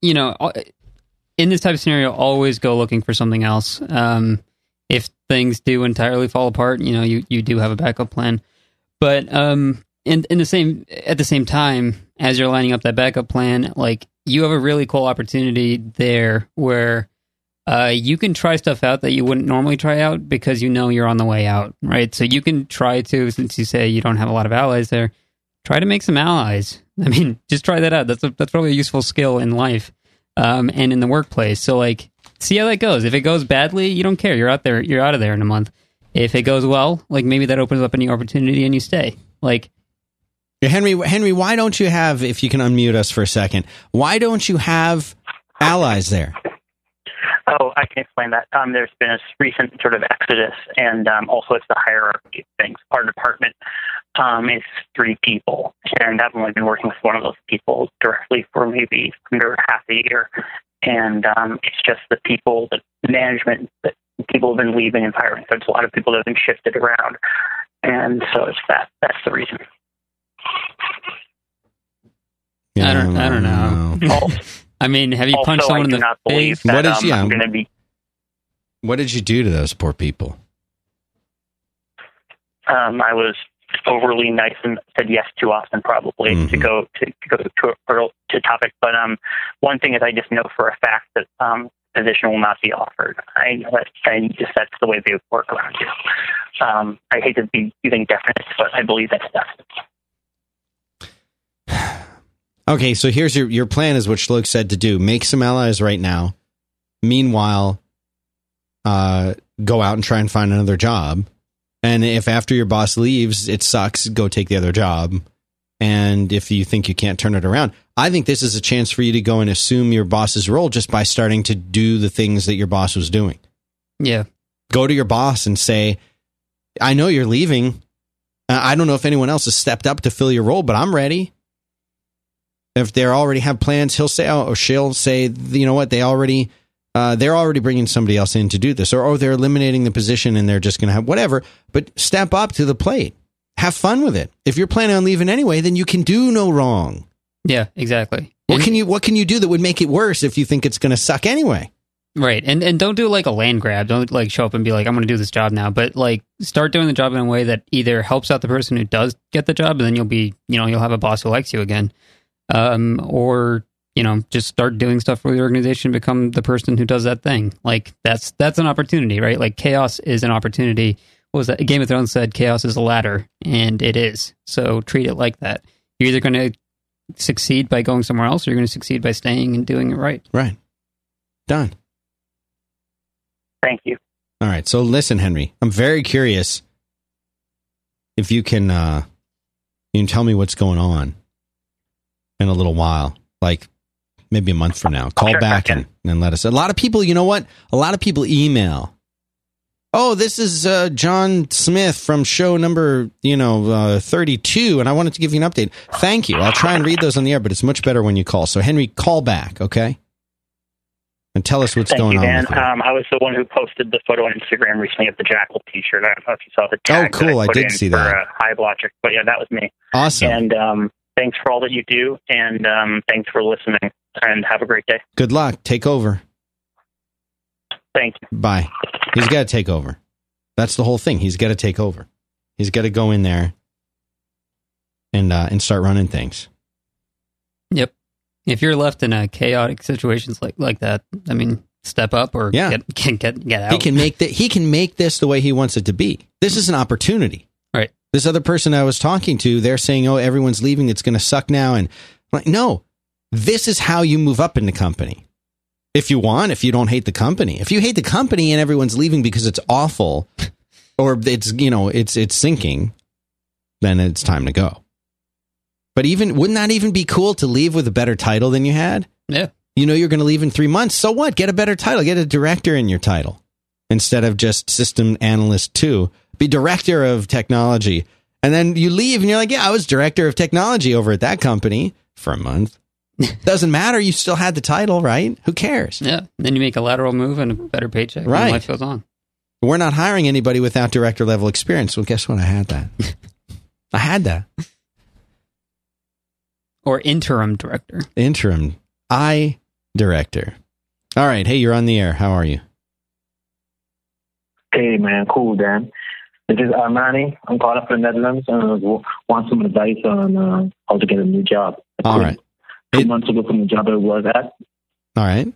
you know, in this type of scenario, always go looking for something else. Um, if things do entirely fall apart, you know, you you do have a backup plan. But um, in in the same at the same time, as you're lining up that backup plan, like you have a really cool opportunity there where. Uh, you can try stuff out that you wouldn't normally try out because you know you're on the way out, right? So you can try to, since you say you don't have a lot of allies there, try to make some allies. I mean, just try that out. That's a, that's probably a useful skill in life um, and in the workplace. So like, see how that goes. If it goes badly, you don't care. You're out there. You're out of there in a month. If it goes well, like maybe that opens up a new opportunity and you stay. Like, Henry, Henry, why don't you have? If you can unmute us for a second, why don't you have allies there? Oh, I can explain that. Um, there's been a recent sort of exodus, and um, also it's the hierarchy of things. Our department um, is three people, and I've only been working with one of those people directly for maybe under half a year. And um, it's just the people, the management, that people have been leaving and firing. There's a lot of people that have been shifted around, and so it's that. That's the reason. I don't- I don't know. Also, I mean, have you punched someone in the face? that What is- um, yeah. Going to be What did you do to those poor people? um, I was overly nice and said yes too often, probably to Mhm. go to, to go to a, to topic. But um, one thing is, I just know for a fact that um, position will not be offered. I know that, and just that's the way they work around you. Um, I hate to be using definite, but I believe that's definite. Okay, so here's your your plan is what Shlok said to do. Make some allies right now. Meanwhile, uh, go out and try and find another job. And if after your boss leaves, it sucks, go take the other job. And if you think you can't turn it around, I think this is a chance for you to go and assume your boss's role just by starting to do the things that your boss was doing. Yeah. Go to your boss and say, I know you're leaving. Uh, I don't know if anyone else has stepped up to fill your role, but I'm ready if they already have plans, he'll say, oh, or she'll say, you know what, they already, uh, they're already bringing somebody else in to do this, or oh, they're eliminating the position and they're just going to have whatever. But step up to the plate, have fun with it. If you're planning on leaving anyway, then you can do no wrong. Yeah, exactly. What And- can you What can you do that would make it worse if you think it's going to suck anyway? Right. And and don't do like a land grab. Don't like show up and be like, I'm gonna do this job now. But like start doing the job in a way that either helps out the person who does get the job and then you'll be you know, you'll have a boss who likes you again. Um or you know, just start doing stuff for the organization, become the person who does that thing. Like that's that's an opportunity, right? Like chaos is an opportunity. What was that? Game of Thrones said chaos is a ladder, and it is. So treat it like that. You're either gonna succeed by going somewhere else or you're gonna succeed by staying and doing it right. Right. Done. Thank you. All right. So listen, Henry, I'm very curious if you can uh you can tell me what's going on in a little while, like maybe a month from now. Call Sure, back I and, and let us. A lot of people, you know what? A lot of people email oh, this is uh, John Smith from show number, you know, uh, 32, and I wanted to give you an update. Thank you. I'll try and read those on the air, but it's much better when you call. So, Henry, call back, okay? And tell us what's Thank going you, on. Dan. you. Um, I was the one who posted the photo on Instagram recently of the Jackal T-shirt. I don't know if you saw the tag Oh, cool. I put did see for, that. Uh, Hivelogic, but yeah, that was me. awesome. And um, thanks for all that you do, and um, thanks for listening. And have a great day. Good luck. Take over. Thank you. Bye. He's got to take over. That's the whole thing. He's got to take over. He's got to go in there and uh, and start running things. Yep. If you're left in a chaotic situations like like that, I mean, step up or Yeah. get get get, get out. He can make that. He can make this the way he wants it to be. This is an opportunity. Right. This other person I was talking to, they're saying, "Oh, everyone's leaving. It's going to suck now." And I'm like, no, this is how you move up in the company. If you want, if you don't hate the company, if you hate the company and everyone's leaving because it's awful, or it's you know it's it's sinking, then it's time to go. But even wouldn't that even be cool to leave with a better title than you had? yeah. you know you're going to leave in three months. So what? Get a better title. Get a director in your title instead of just system analyst two. Be director of technology. And then you leave and you're like, yeah, I was director of technology over at that company for a month. Doesn't matter. You still had the title, right? Who cares? Yeah. Then you make a lateral move and a better paycheck. Right. And life goes on. We're not hiring anybody without director level experience. Well, guess what? I had that. I had that. Or interim director. Interim I director. All right. Hey, you're on the air. How are you? Hey man, cool Dan. This is Armani. I'm calling up from the Netherlands and I w- want some advice on uh, how to get a new job. I All quit right. Months ago from the job I was at, All right.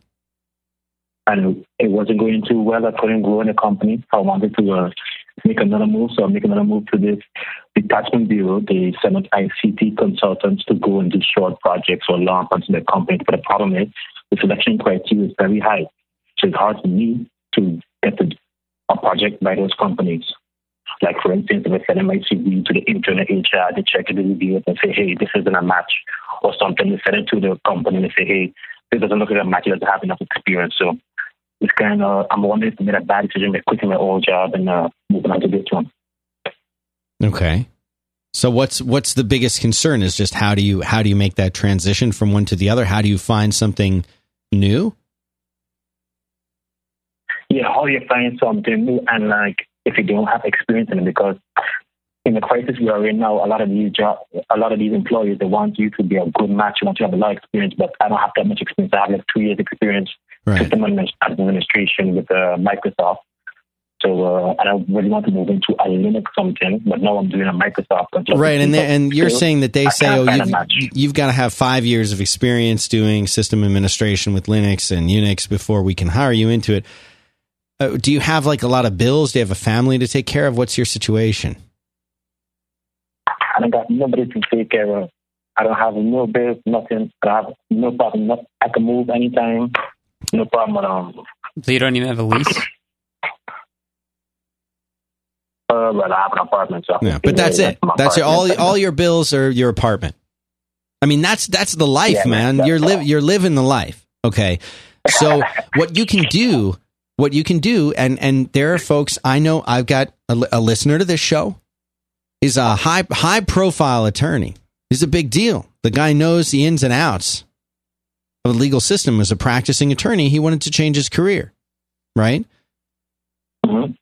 and it wasn't going too well. I couldn't grow in the company. I wanted to uh, make another move, so I make another move to this detachment bureau. They send out ICT consultants to go and do short projects or long projects in the company. But the problem is the selection criteria is very high, so it's hard for me to get the, a project by those companies. Like for instance, if I send in my CV to the internal HR, they check it, review it, and say, "Hey, this isn't a match," or something. They send it to the company and say, "Hey, this doesn't look like a match. It doesn't have enough experience." So it's kind of I'm wondering if I made a bad decision by quitting my old job and uh, moving on to this one. Okay. So what's what's the biggest concern is just how do you how do you make that transition from one to the other? How do you find something new? Yeah, how do you find something new and like if you don't have experience in it because in the crisis we are in now, a lot of these job, a lot of these employers they want you to be a good match, you want to have a lot of experience, but I don't have that much experience. I have like two years experience Right. system admin- administration with uh, Microsoft. So uh, I don't really want to move into a Linux something, but now I'm doing a Microsoft. Right, and they, and you're Still, saying that they I say, oh, you've, you've got to have five years of experience doing system administration with Linux and Unix before we can hire you into it. Uh, do you have like a lot of bills? Do you have a family to take care of? What's your situation? I don't got nobody to take care of. I don't have no bills, nothing. I have no problem. No, I can move anytime. No problem at all. So you don't even have a lease? Uh, well, I have an apartment, so Yeah, but that's it. That's your, all. All your bills are your apartment. I mean, that's that's the life, Yeah, man. that's You're live. You're living the life. Okay. So what you can do, what you can do, and and there are folks I know. I've got a, a listener to this show. Is a high high profile attorney. He's a big deal. The guy knows the ins and outs of the legal system. As a practicing attorney, he wanted to change his career. Right. Mhm.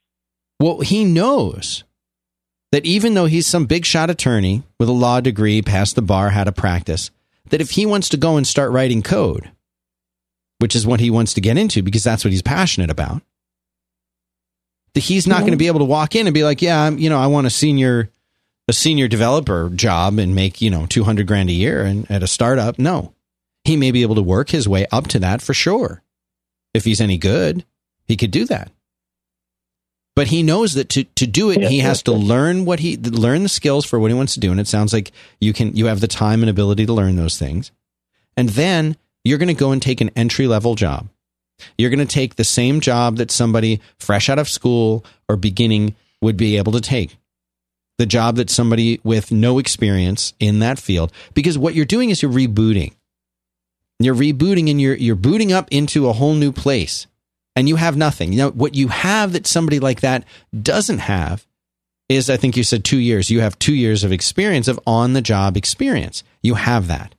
Well, he knows that even though he's some big shot attorney with a law degree, passed the bar, had a practice, that if he wants to go and start writing code, which is what he wants to get into because that's what he's passionate about, that he's not going to be able to walk in and be like, yeah, I'm, you know, I want a senior, a senior developer job and make, you know, 200 grand a year and at a startup. No, he may be able to work his way up to that for sure. If he's any good, he could do that but he knows that to, to do it Yeah, he has yeah, to yeah. learn what he learn the skills for what he wants to do and it sounds like you can you have the time and ability to learn those things and then you're going to go and take an entry level job you're going to take the same job that somebody fresh out of school or beginning would be able to take the job that somebody with no experience in that field because what you're doing is you're rebooting you're rebooting and you're you're booting up into a whole new place and you have nothing. You what you have that somebody like that doesn't have is I think you said 2 years. You have 2 years of experience of on the job experience. You have that.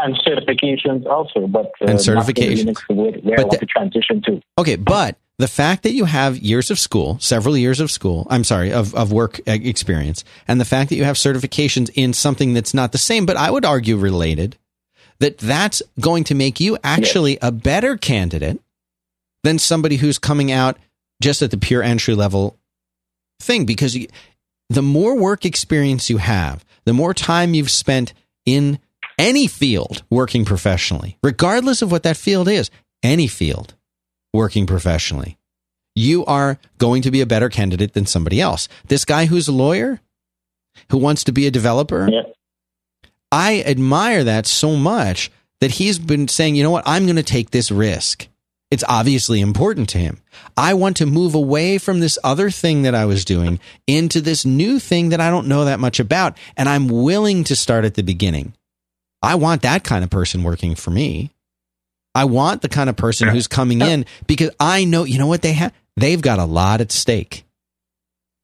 And certifications also, but uh, And certifications. Linux where But the- to transition to. Okay, but the fact that you have years of school, several years of school, I'm sorry, of, of work experience, and the fact that you have certifications in something that's not the same, but I would argue related, that that's going to make you actually a better candidate than somebody who's coming out just at the pure entry level thing. Because you, the more work experience you have, the more time you've spent in any field working professionally, regardless of what that field is, any field working professionally, you are going to be a better candidate than somebody else. This guy who's a lawyer, who wants to be a developer, Yeah. I admire that so much that he's been saying, you know what, I'm going to take this risk. It's obviously important to him. I want to move away from this other thing that I was doing into this new thing that I don't know that much about. And I'm willing to start at the beginning. I want that kind of person working for me. I want the kind of person who's coming in because I know, you know what they have? They've got a lot at stake.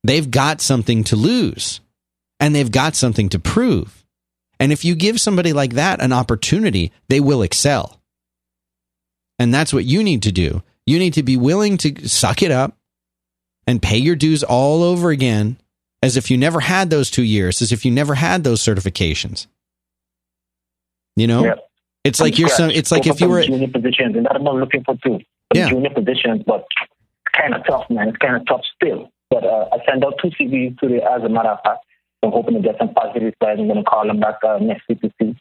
They've got something to lose and they've got something to prove. And if you give somebody like that an opportunity, they will excel. And that's what you need to do. You need to be willing to suck it up and pay your dues all over again as if you never had those two years, as if you never had those certifications. You know? Yeah. It's like you're some, it's like Go if you were junior positions, and I'm not looking for two Yeah. junior positions, but kind of tough, man. It's kind of tough still. But uh, I sent out two CVs today, as a matter of fact. I'm hoping to get some positive replies. I'm going to call them back uh, next week to see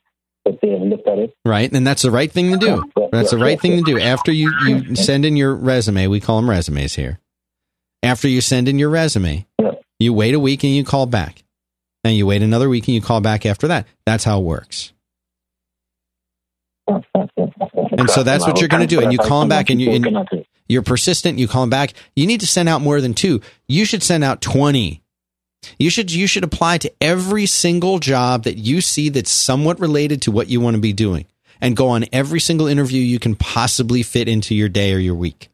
if they have looked at it. right, and that's the right thing to do. That's the right thing to do. After you, you send in your resume, we call them resumes here. After you send in your resume, you wait a week and you call back. And you wait another week and you call back after that. That's how it works. And so that's what you're gonna do, and you call them back and you- and- Working on it. You're persistent, you call them back. You need to send out more than two. You should send out 20. You should you should apply to every single job that you see that's somewhat related to what you want to be doing and go on every single interview you can possibly fit into your day or your week.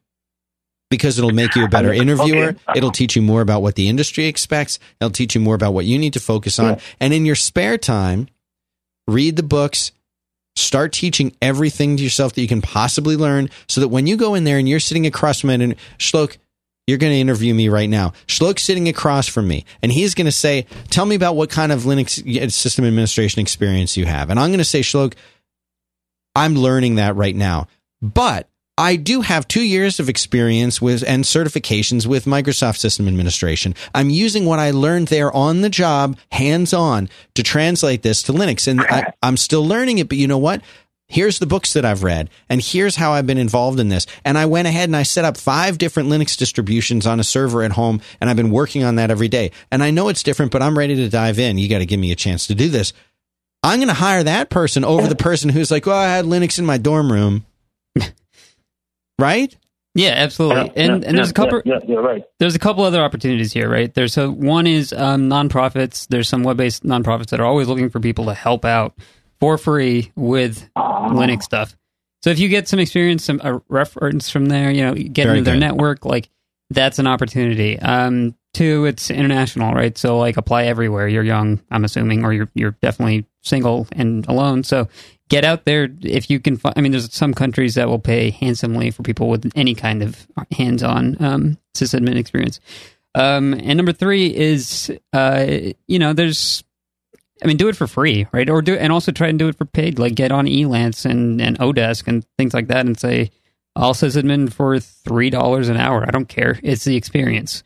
Because it'll make you a better Okay. interviewer. It'll teach you more about what the industry expects. It'll teach you more about what you need to focus on. Yeah. And in your spare time, read the books, start teaching everything to yourself that you can possibly learn so that when you go in there and you're sitting across from it and Shlok, you're going to interview me right now. Shlok's sitting across from me and he's going to say, tell me about what kind of Linux system administration experience you have. And I'm going to say, Shlok, I'm learning that right now, but I do have two years of experience with and certifications with Microsoft System Administration. I'm using what I learned there on the job, hands on, to translate this to Linux. And I, I'm still learning it, but you know what? Here's the books that I've read, and here's how I've been involved in this. And I went ahead and I set up five different Linux distributions on a server at home, and I've been working on that every day. And I know it's different, but I'm ready to dive in. You got to give me a chance to do this. I'm going to hire that person over the person who's like, well, I had Linux in my dorm room. Right? Yeah, absolutely. Yeah, and yeah, and there's yeah, a couple Yeah, yeah, you're right. there's a couple other opportunities here, right? There's a one is um, nonprofits. There's some web-based nonprofits that are always looking for people to help out for free with Linux stuff. So if you get some experience, some a reference from there, you know, get Very into their good. network, like that's an opportunity. Um, two, it's international, right? So like apply everywhere. You're young, I'm assuming, or you're you're definitely single and alone. So get out there if you can. Find, I mean, there's some countries that will pay handsomely for people with any kind of hands-on um, sysadmin experience. Um, and number three is, uh, you know, there's I mean, do it for free, right? Or do and also try and do it for paid. Like get on Elance and and Odesk and things like that, and say, "I'll sysadmin for three dollars an hour. I don't care. It's the experience."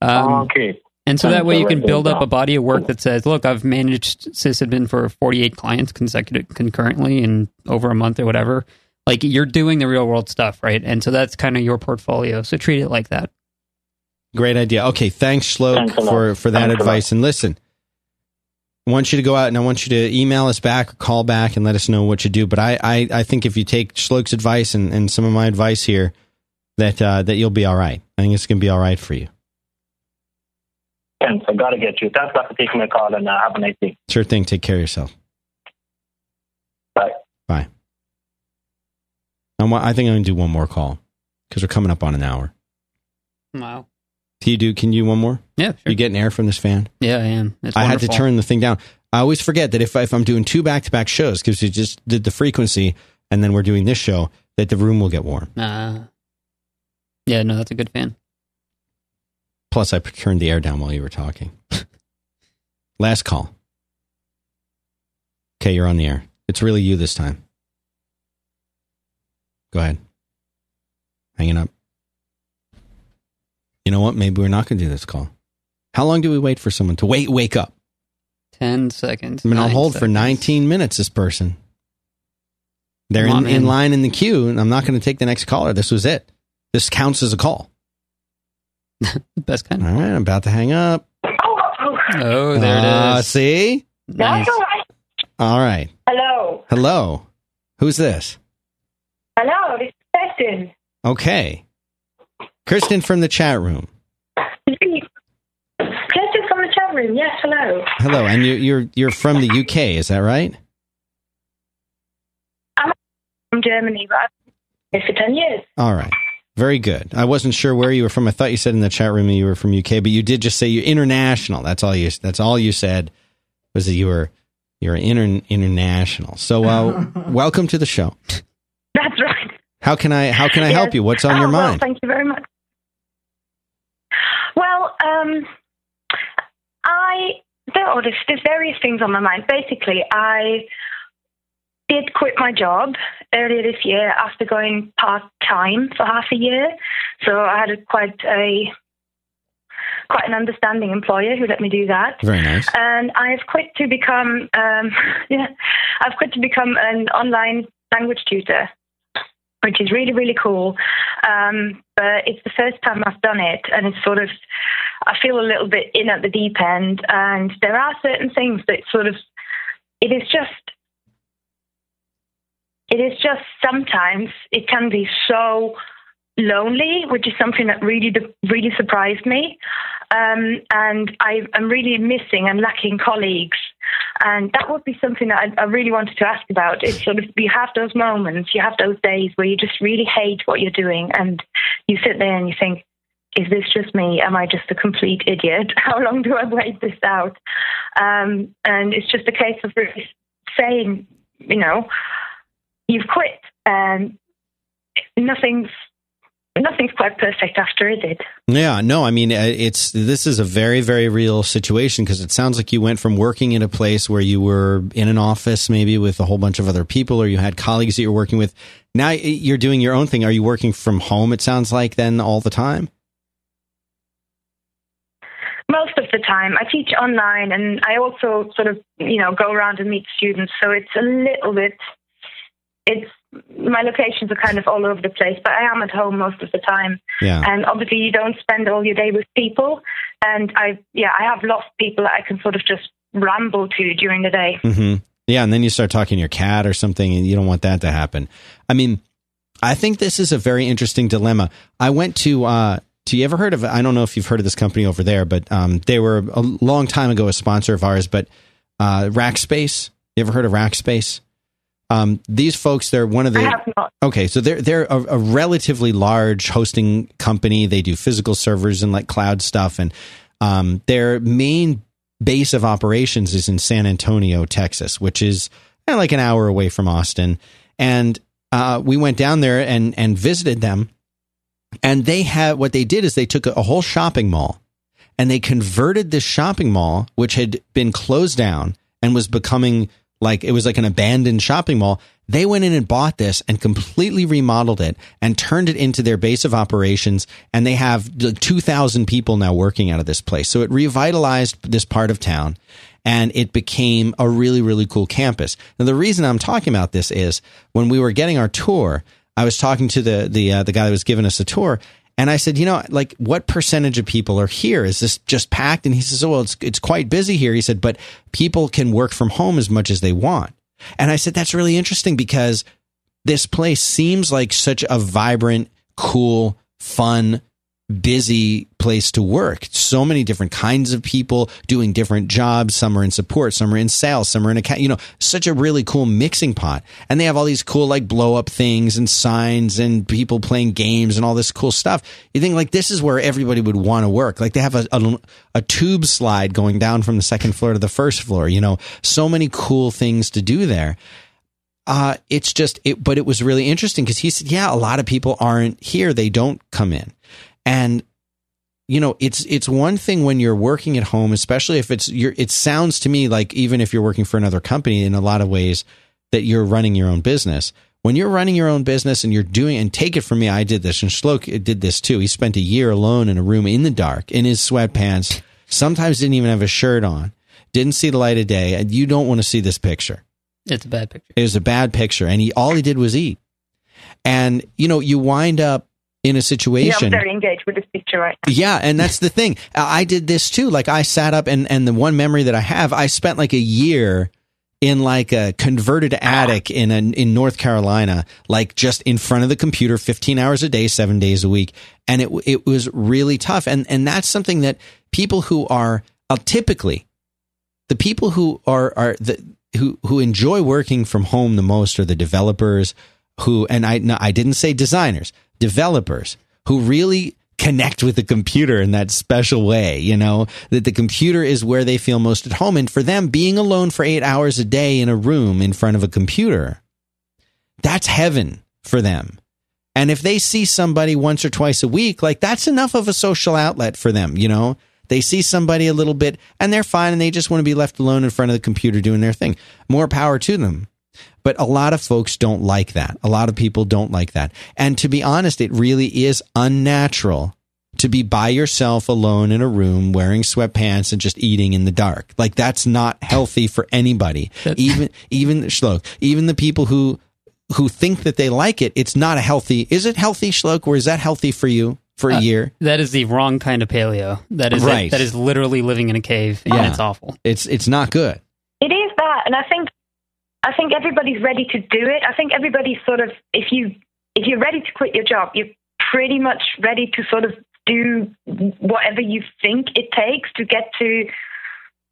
Um, okay. And so that way you can build up a body of work that says, "Look, I've managed sysadmin for forty eight clients consecutive concurrently in over a month or whatever." Like you're doing the real world stuff, right? And so that's kind of your portfolio. So treat it like that. Great idea. Okay, thanks, Shlok, Thanks for, for that Thanks advice. And listen, I want you to go out and I want you to email us back or call back and let us know what you do. But I, I, I think if you take Shlok's advice and, and some of my advice here, that uh, that you'll be all right. I think it's going to be all right for you. Thanks. I got to get you. Thanks a lot for taking my call and uh, have a nice day. Sure thing. Take care of yourself. Bye. Bye. I, wa- I think I'm going to do one more call because we're coming up on an hour. Wow. Can you do? Can you one more? Yeah, sure. You getting air from this fan? Yeah, I am. It's I had to turn the thing down. I always forget that if if I'm doing two back to back shows because we just did the frequency and then we're doing this show, that the room will get warm. Uh, yeah, no, that's a good fan. Plus, I turned the air down while you were talking. Last call. Okay, you're on the air. It's really you this time. Go ahead. Hanging up. You know what? Maybe we're not going to do this call. How long do we wait for someone to wait? Wake up. Ten seconds. I've been on nine hold for 19 minutes. This person. They're in, in line in the queue, and I'm not going to take the next caller. This was it. This counts as a call. Best kind. All right, I'm about to hang up. Oh, there it uh, is. See? Nice. all right. All right. Hello. Hello. Who's this? Hello, this is Kristen. Okay. Kristen from the chat room. Kristen from the chat room. Yes, hello. Hello, and you, you're you're from the UK, is that right? I'm from Germany, but I've been here for 10 years. All right. Very good. I wasn't sure where you were from. I thought you said in the chat room you were from UK, but you did just say you're international. That's all you. That's all you said was that you were you're inter, international. So, uh, welcome to the show. That's right. How can I how can I help you? What's on Oh, your well, mind? thank you very much. Well, um, I there are there's various things on my mind. Basically, I did quit my job earlier this year after going part time for half a year. So I had a, quite a quite an understanding employer who let me do that. Very nice. and I've quit to become um, yeah, I've quit to become an online language tutor, which is really really cool. Um, but it's the first time I've done it, and it's sort of I feel a little bit in at the deep end, and there are certain things that sort of it is just. It is just sometimes it can be so lonely, which is something that really really surprised me. Um, and I, I'm really missing and lacking colleagues. And that would be something that I, I really wanted to ask about. It's sort of you have those moments, you have those days where you just really hate what you're doing, and you sit there and you think, "Is this just me? Am I just a complete idiot? How long do I wait this out?" Um, and it's just a case of really saying, you know, you've quit, and nothing's nothing's quite perfect after, is it? Yeah, no, I mean uh, it's this is a very very real situation because it sounds like you went from working in a place where you were in an office maybe with a whole bunch of other people or you had colleagues that you're working with. Now you're doing your own thing. Are you working from home it sounds like then all the time? Most of the time, I teach online, and I also sort of, you know, go around and meet students. So it's a little bit, it's my locations are kind of all over the place, but I am at home most of the time. Yeah. And obviously, you don't spend all your day with people. And I, yeah, I have lost people that I can sort of just ramble to during the day. hmm Yeah, and then you start talking to your cat or something, and you don't want that to happen. I mean, I think this is a very interesting dilemma. I went to. Uh, do you ever heard of? I don't know if you've heard of this company over there, but um, they were a long time ago a sponsor of ours. But uh, Rackspace, you ever heard of Rackspace? Um, these folks, they're one of the. I have not. Okay, so they're they're a, a relatively large hosting company. They do physical servers and like cloud stuff, and um, their main base of operations is in San Antonio, Texas, which is eh, like an hour away from Austin. And uh, we went down there and and visited them, and they had what they did is they took a, a whole shopping mall and they converted this shopping mall, which had been closed down and was becoming like it was like an abandoned shopping mall. They went in and bought this and completely remodeled it and turned it into their base of operations. And they have 2,000 people now working out of this place. So it revitalized this part of town and it became a really, really cool campus. Now, the reason I'm talking about this is when we were getting our tour, I was talking to the, the, uh, the guy that was giving us a tour and I said, you know, like what percentage of people are here? Is this just packed? And he says, oh, well, it's, it's quite busy here. He said, but people can work from home as much as they want. And I said, that's really interesting because this place seems like such a vibrant, cool, fun, busy place to work. So many different kinds of people doing different jobs. Some are in support, some are in sales, some are in account. You know, such a really cool mixing pot. And they have all these cool like blow up things and signs and people playing games and all this cool stuff. You think like this is where everybody would want to work. Like they have a, a, a tube slide going down from the second floor to the first floor. You know, so many cool things to do there uh, it's just it, but it was really interesting because he said, yeah, a lot of people aren't here. They don't come in. And, you know, it's, it's one thing when you're working at home, especially if it's your, it sounds to me like even if you're working for another company in a lot of ways that you're running your own business. When you're running your own business and you're doing, and take it from me, I did this and Shlok did this too. He spent a year alone in a room in the dark in his sweatpants, sometimes didn't even have a shirt on, didn't see the light of day. And you don't want to see this picture. It's a bad picture. It was a bad picture. And he, all he did was eat. And, you know, you wind up in a situation. Yeah, I'm very engaged with this picture right now. Yeah, and that's the thing. I did this too. Like I sat up and and the one memory that I have, I spent like a year in like a converted attic in a, in North Carolina, like just in front of the computer, 15 hours a day, seven days a week. And it, it was really tough. And, and that's something that people who are uh, typically the people who are, are the, who, who enjoy working from home the most are the developers who, and I, no, I didn't say designers, developers who really connect with the computer in that special way, you know, that the computer is where they feel most at home. And for them, being alone for eight hours a day in a room in front of a computer, that's heaven for them. And if they see somebody once or twice a week, like that's enough of a social outlet for them, you know? They see somebody a little bit and they're fine and they just want to be left alone in front of the computer doing their thing. More power to them. But a lot of folks don't like that. A lot of people don't like that. And to be honest, it really is unnatural to be by yourself alone in a room wearing sweatpants and just eating in the dark. Like that's not healthy for anybody. even even Shlok, even the people who who think that they like it, it's not a healthy. Is it healthy, Shlok, or is that healthy for you for a Uh, year? That is the wrong kind of paleo. That is Right. that is literally living in a cave, and Yeah. it's awful. It's it's not good. It is that, and I think I think everybody's ready to do it. I think everybody's sort of if you if you're ready to quit your job, you're pretty much ready to sort of do whatever you think it takes to get to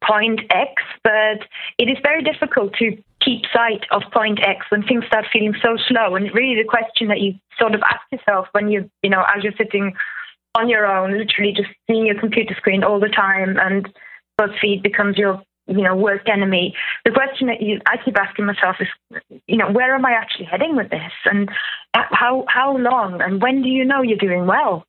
point X. But it is very difficult to keep sight of point X when things start feeling so slow. And really, the question that you sort of ask yourself when you you know as you're sitting on your own, literally just seeing your computer screen all the time, and BuzzFeed becomes your you know worst enemy. The question that you I keep asking myself is, you know, where am I actually heading with this, and uh, how how long, and when do you know you're doing well?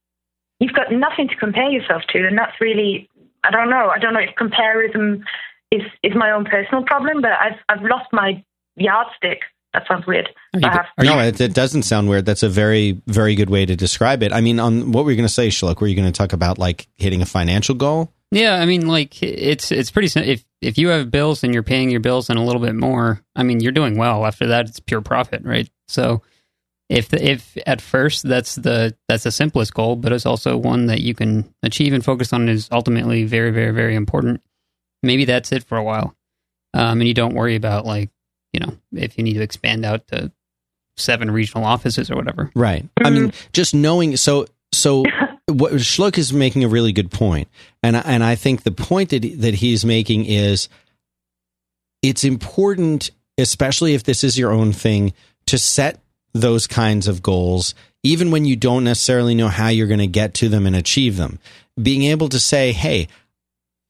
You've got nothing to compare yourself to, and that's really I don't know. I don't know if comparison is is my own personal problem, but I've I've lost my yardstick. That sounds weird. Are you- are you- no, it, it doesn't sound weird. That's a very, very good way to describe it. I mean, on what were you going to say, Shlok? Were you going to talk about like hitting a financial goal? Yeah, I mean, like it's it's pretty. sim- If if you have bills and you're paying your bills and a little bit more, I mean, you're doing well. After that, it's pure profit, right? So, if the, if at first that's the that's the simplest goal, but it's also one that you can achieve and focus on is ultimately very very very important. Maybe that's it for a while, um, and you don't worry about like you know if you need to expand out to seven regional offices or whatever. Right. I mean, just knowing. So, so what Shlok is making a really good point, and I- and I think the point that that he's making is it's important, especially if this is your own thing, to set those kinds of goals, even when you don't necessarily know how you're going to get to them and achieve them. Being able to say, "Hey,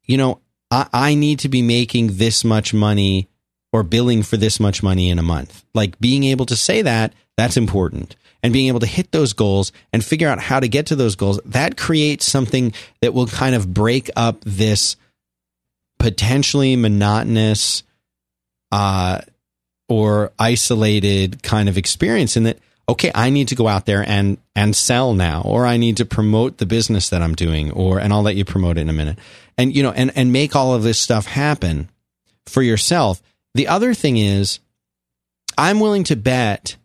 you know, I, I need to be making this much money." or billing for this much money in a month. Like being able to say that, that's important. And being able to hit those goals and figure out how to get to those goals, that creates something that will kind of break up this potentially monotonous uh, or isolated kind of experience in that okay i need to go out there and and sell now or i need to promote the business that i'm doing or and i'll let you promote it in a minute. And you know and and make all of this stuff happen for yourself. The other thing is i'm willing to bet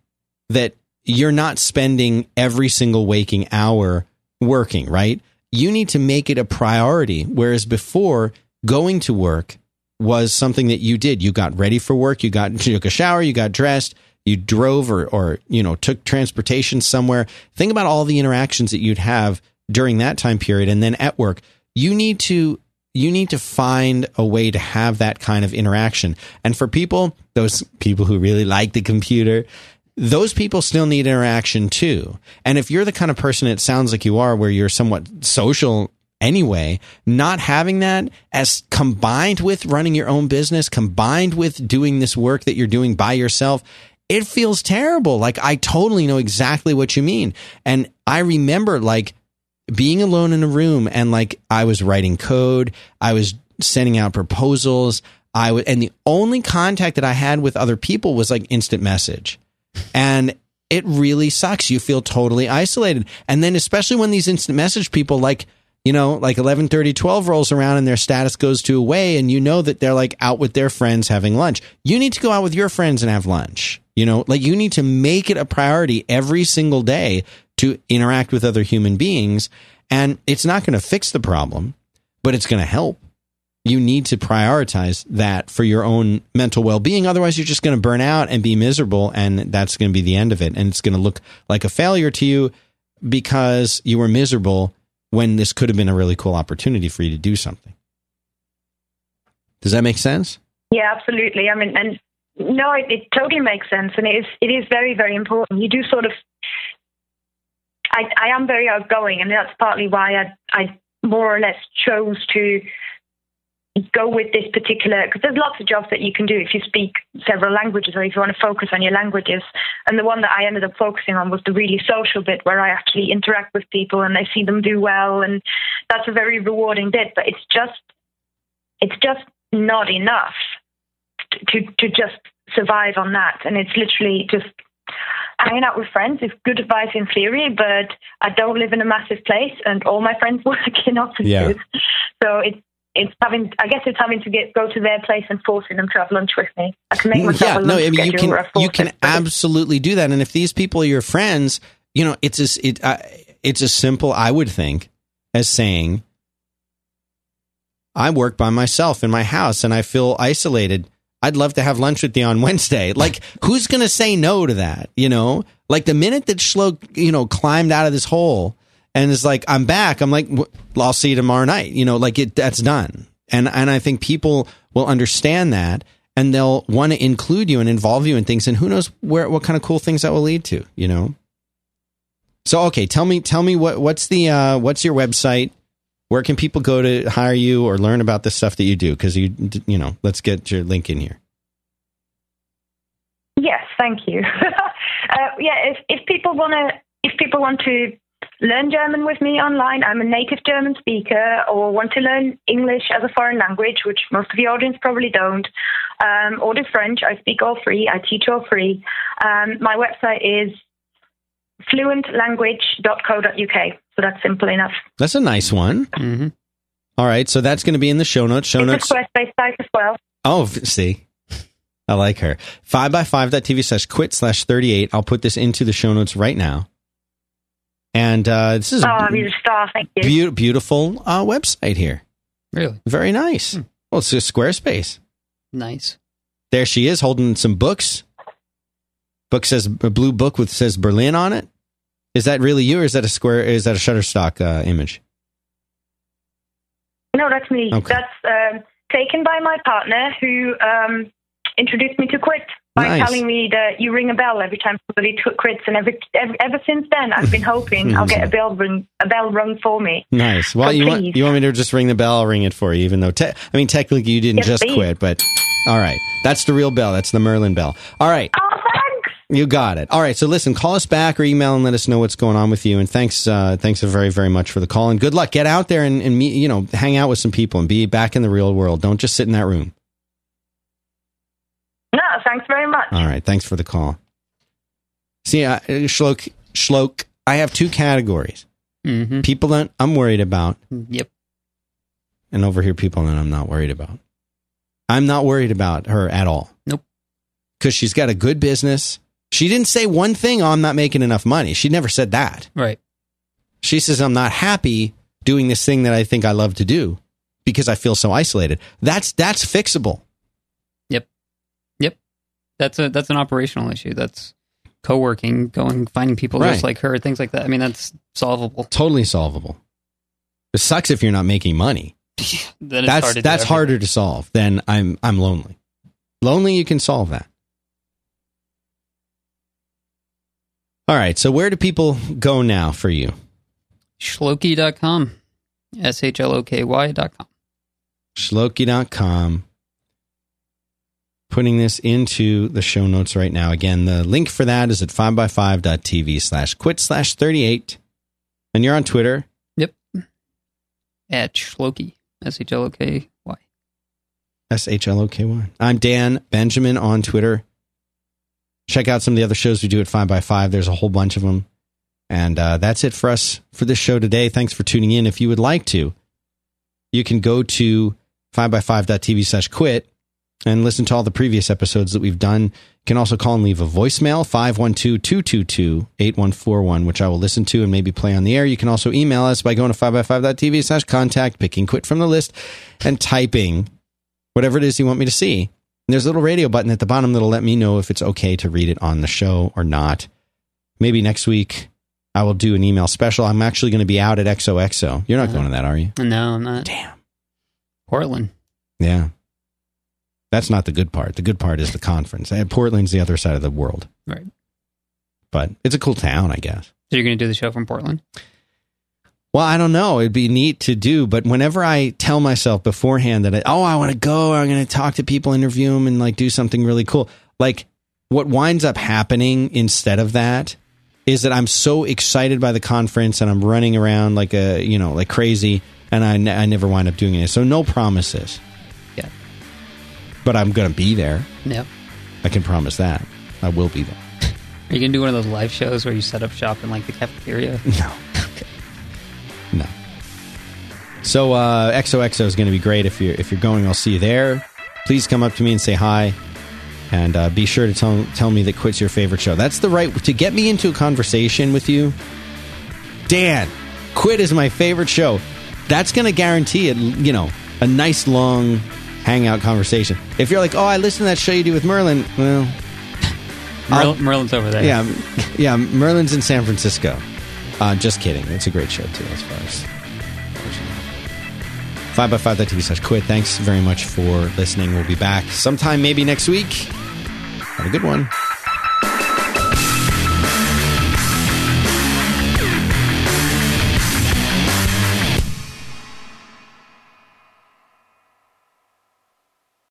that you're not spending every single waking hour working right you need to make it a priority whereas before going to work was something that you did. You got ready for work. You got you took a shower. You got dressed. You drove or or you know took transportation somewhere. Think about all the interactions that you'd have during that time period and then at work, you need to you need to find a way to have that kind of interaction. And for people, those people who really like the computer, those people still need interaction too. And if you're the kind of person it sounds like you are, where you're somewhat social anyway, not having that as combined with running your own business, combined with doing this work that you're doing by yourself, it feels terrible. Like I totally know exactly what you mean. And I remember like being alone in a room and like I was writing code, I was sending out proposals, I was, and the only contact that I had with other people was like instant message. And it really sucks. You feel totally isolated. And then especially when these instant message people like you know, like 11, 30, 12 rolls around and their status goes to away and you know that they're like out with their friends having lunch. You need to go out with your friends and have lunch. You know, like you need to make it a priority every single day to interact with other human beings. And it's not going to fix the problem, but it's going to help. You need to prioritize that for your own mental well being. Otherwise, you're just going to burn out and be miserable. And that's going to be the end of it. And it's going to look like a failure to you because you were miserable when this could have been a really cool opportunity for you to do something. Does that make sense? Yeah, absolutely. I mean, and no, it, it totally makes sense, and it is it is very very important. You do sort of I, I am very outgoing, and that's partly why I, I more or less chose to go with this particular because there's lots of jobs that you can do if you speak several languages or if you want to focus on your languages and the one that i ended up focusing on was the really social bit where i actually interact with people and i see them do well and that's a very rewarding bit but it's just it's just not enough to to just survive on that and it's literally just hanging out with friends is good advice in theory, but I don't live in a massive place, and all my friends work in offices. Yeah. So it's it's having. I guess it's having to get go to their place and forcing them to have lunch with me. I can make myself yeah, a lunch no, I mean you can or you can force it, but it's- absolutely do that. And if these people are your friends, you know, it's as it uh, it's as simple, I would think, as saying, I work by myself in my house and I feel isolated. I'd love to have lunch with you on Wednesday. Like, who's going to say no to that? You know, like the minute that Shlok, you know, climbed out of this hole and it's like, I'm back. I'm like, "W- I'll see you tomorrow night. You know, like it, that's done. And, and I think people will understand that and they'll want to include you and involve you in things. And who knows where, what kind of cool things that will lead to, you know? So, okay, tell me, tell me what, what's the, uh, what's your website? Where can people go to hire you or learn about the stuff that you do? Cause you, you know, let's get your link in here. Yes, thank you. uh, yeah, if if people want to if people want to learn German with me online, I'm a native German speaker, or want to learn English as a foreign language, which most of the audience probably don't, um, or the French. I speak all three. I teach all three. Um, my website is fluentlanguage.co.uk. So that's simple enough. That's a nice one. hmm All right. So that's going to be in the show notes. Show notes. It's a Squarespace site as well. Oh, see. I like her. 5 by 5tv slash quit slash 38. I'll put this into the show notes right now. And uh, this is Oh, a you're. Thank you. beau- beautiful uh, website here. Really Very nice. Hmm. Well, it's a Squarespace. nice. There she is holding some books. Book says a blue book with says Berlin on it. Is that really you, or is that a square? Is that a Shutterstock uh, image? No, that's me. Okay. That's um, taken by my partner who um, introduced me to Quit by Nice. telling me that you ring a bell every time somebody t- quits, and every, ever, ever since then I've been hoping I'll get a bell ring a bell rung for me. Nice. Well, Oh, you want you want me to just ring the bell? I'll ring it for you, even though te- I mean technically you didn't Yes, just please. quit, but all right, that's the real bell. That's the Merlin bell. All right, Oh, thanks. you got it. All right, so listen, call us back or email and let us know what's going on with you. And thanks, uh, thanks very very much for the call and good luck. Get out there and, and meet, you know, hang out with some people and be back in the real world. Don't just sit in that room. No, thanks very much. All right, thanks for the call. See, uh, Shlok, Shlok, I have two categories: hmm people that I'm worried about, Yep. and over here people that I'm not worried about. I'm not worried about her at all. Nope. Because she's got a good business. She didn't say one thing, oh, I'm not making enough money. She never said that. Right. She says, I'm not happy doing this thing that I think I love to do because I feel so isolated. That's that's fixable. That's a that's an operational issue. That's co-working, going finding people Right. just like her, things like that. I mean, that's solvable. Totally solvable. It sucks if you're not making money. Then it's that's hard to do that's everything. harder to solve than I'm I'm lonely. Lonely, you can solve that. All right. So where do people go now for you? Shloky.com. S H L O K Y.com. Shloky.com. Putting this into the show notes right now. Again, the link for that is at 5by5.tv slash quit slash 38. And you're on Twitter. Yep. At Shloky. S H L O K Y. S H L O K Y. I'm Dan Benjamin on Twitter. Check out some of the other shows we do at 5by5. There's a whole bunch of them. And uh, that's it for us for this show today. Thanks for tuning in. If you would like to, you can go to 5by5.tv slash quit and listen to all the previous episodes that we've done. You can also call and leave a voicemail, 512-222-8141, which I will listen to and maybe play on the air. You can also email us by going to 5by5.tv slash contact, picking quit from the list, and typing whatever it is you want me to see. And there's a little radio button at the bottom that'll let me know if it's okay to read it on the show or not. Maybe next week I will do an email special. I'm actually going to be out at XOXO. You're not Uh-huh. going to that, are you? No, I'm not. Damn. Portland. Yeah. That's not the good part. The good part is the conference. Uh, Portland's the other side of the world. Right. But it's a cool town, I guess. So you're going to do the show from Portland? Well, I don't know. It'd be neat to do, but whenever I tell myself beforehand that, I, oh, I want to go, I'm going to talk to people, interview them, and like do something really cool. Like what winds up happening instead of that is that I'm so excited by the conference and I'm running around like a, you know, like crazy, and I, I never wind up doing it. So no promises. But I'm going to be there. No. I can promise that. I will be there. Are you going to do one of those live shows where you set up shop in like the cafeteria? No. No. So uh, XOXO is going to be great. If you're if you're going, I'll see you there. Please come up to me and say hi, and uh, be sure to tell tell me that Quit's your favorite show. That's the right to get me into a conversation with you. Dan, Quit is my favorite show. That's going to guarantee it. You know, a nice long hangout conversation. If you're like, oh, I listened to that show you do with Merlin. Well, Merl- Merlin's over there. yeah, yeah. Merlin's in San Francisco. Uh, just kidding. It's a great show too, as far as. Five by five TV slash quit. Thanks very much for listening. We'll be back sometime maybe next week. Have a good one.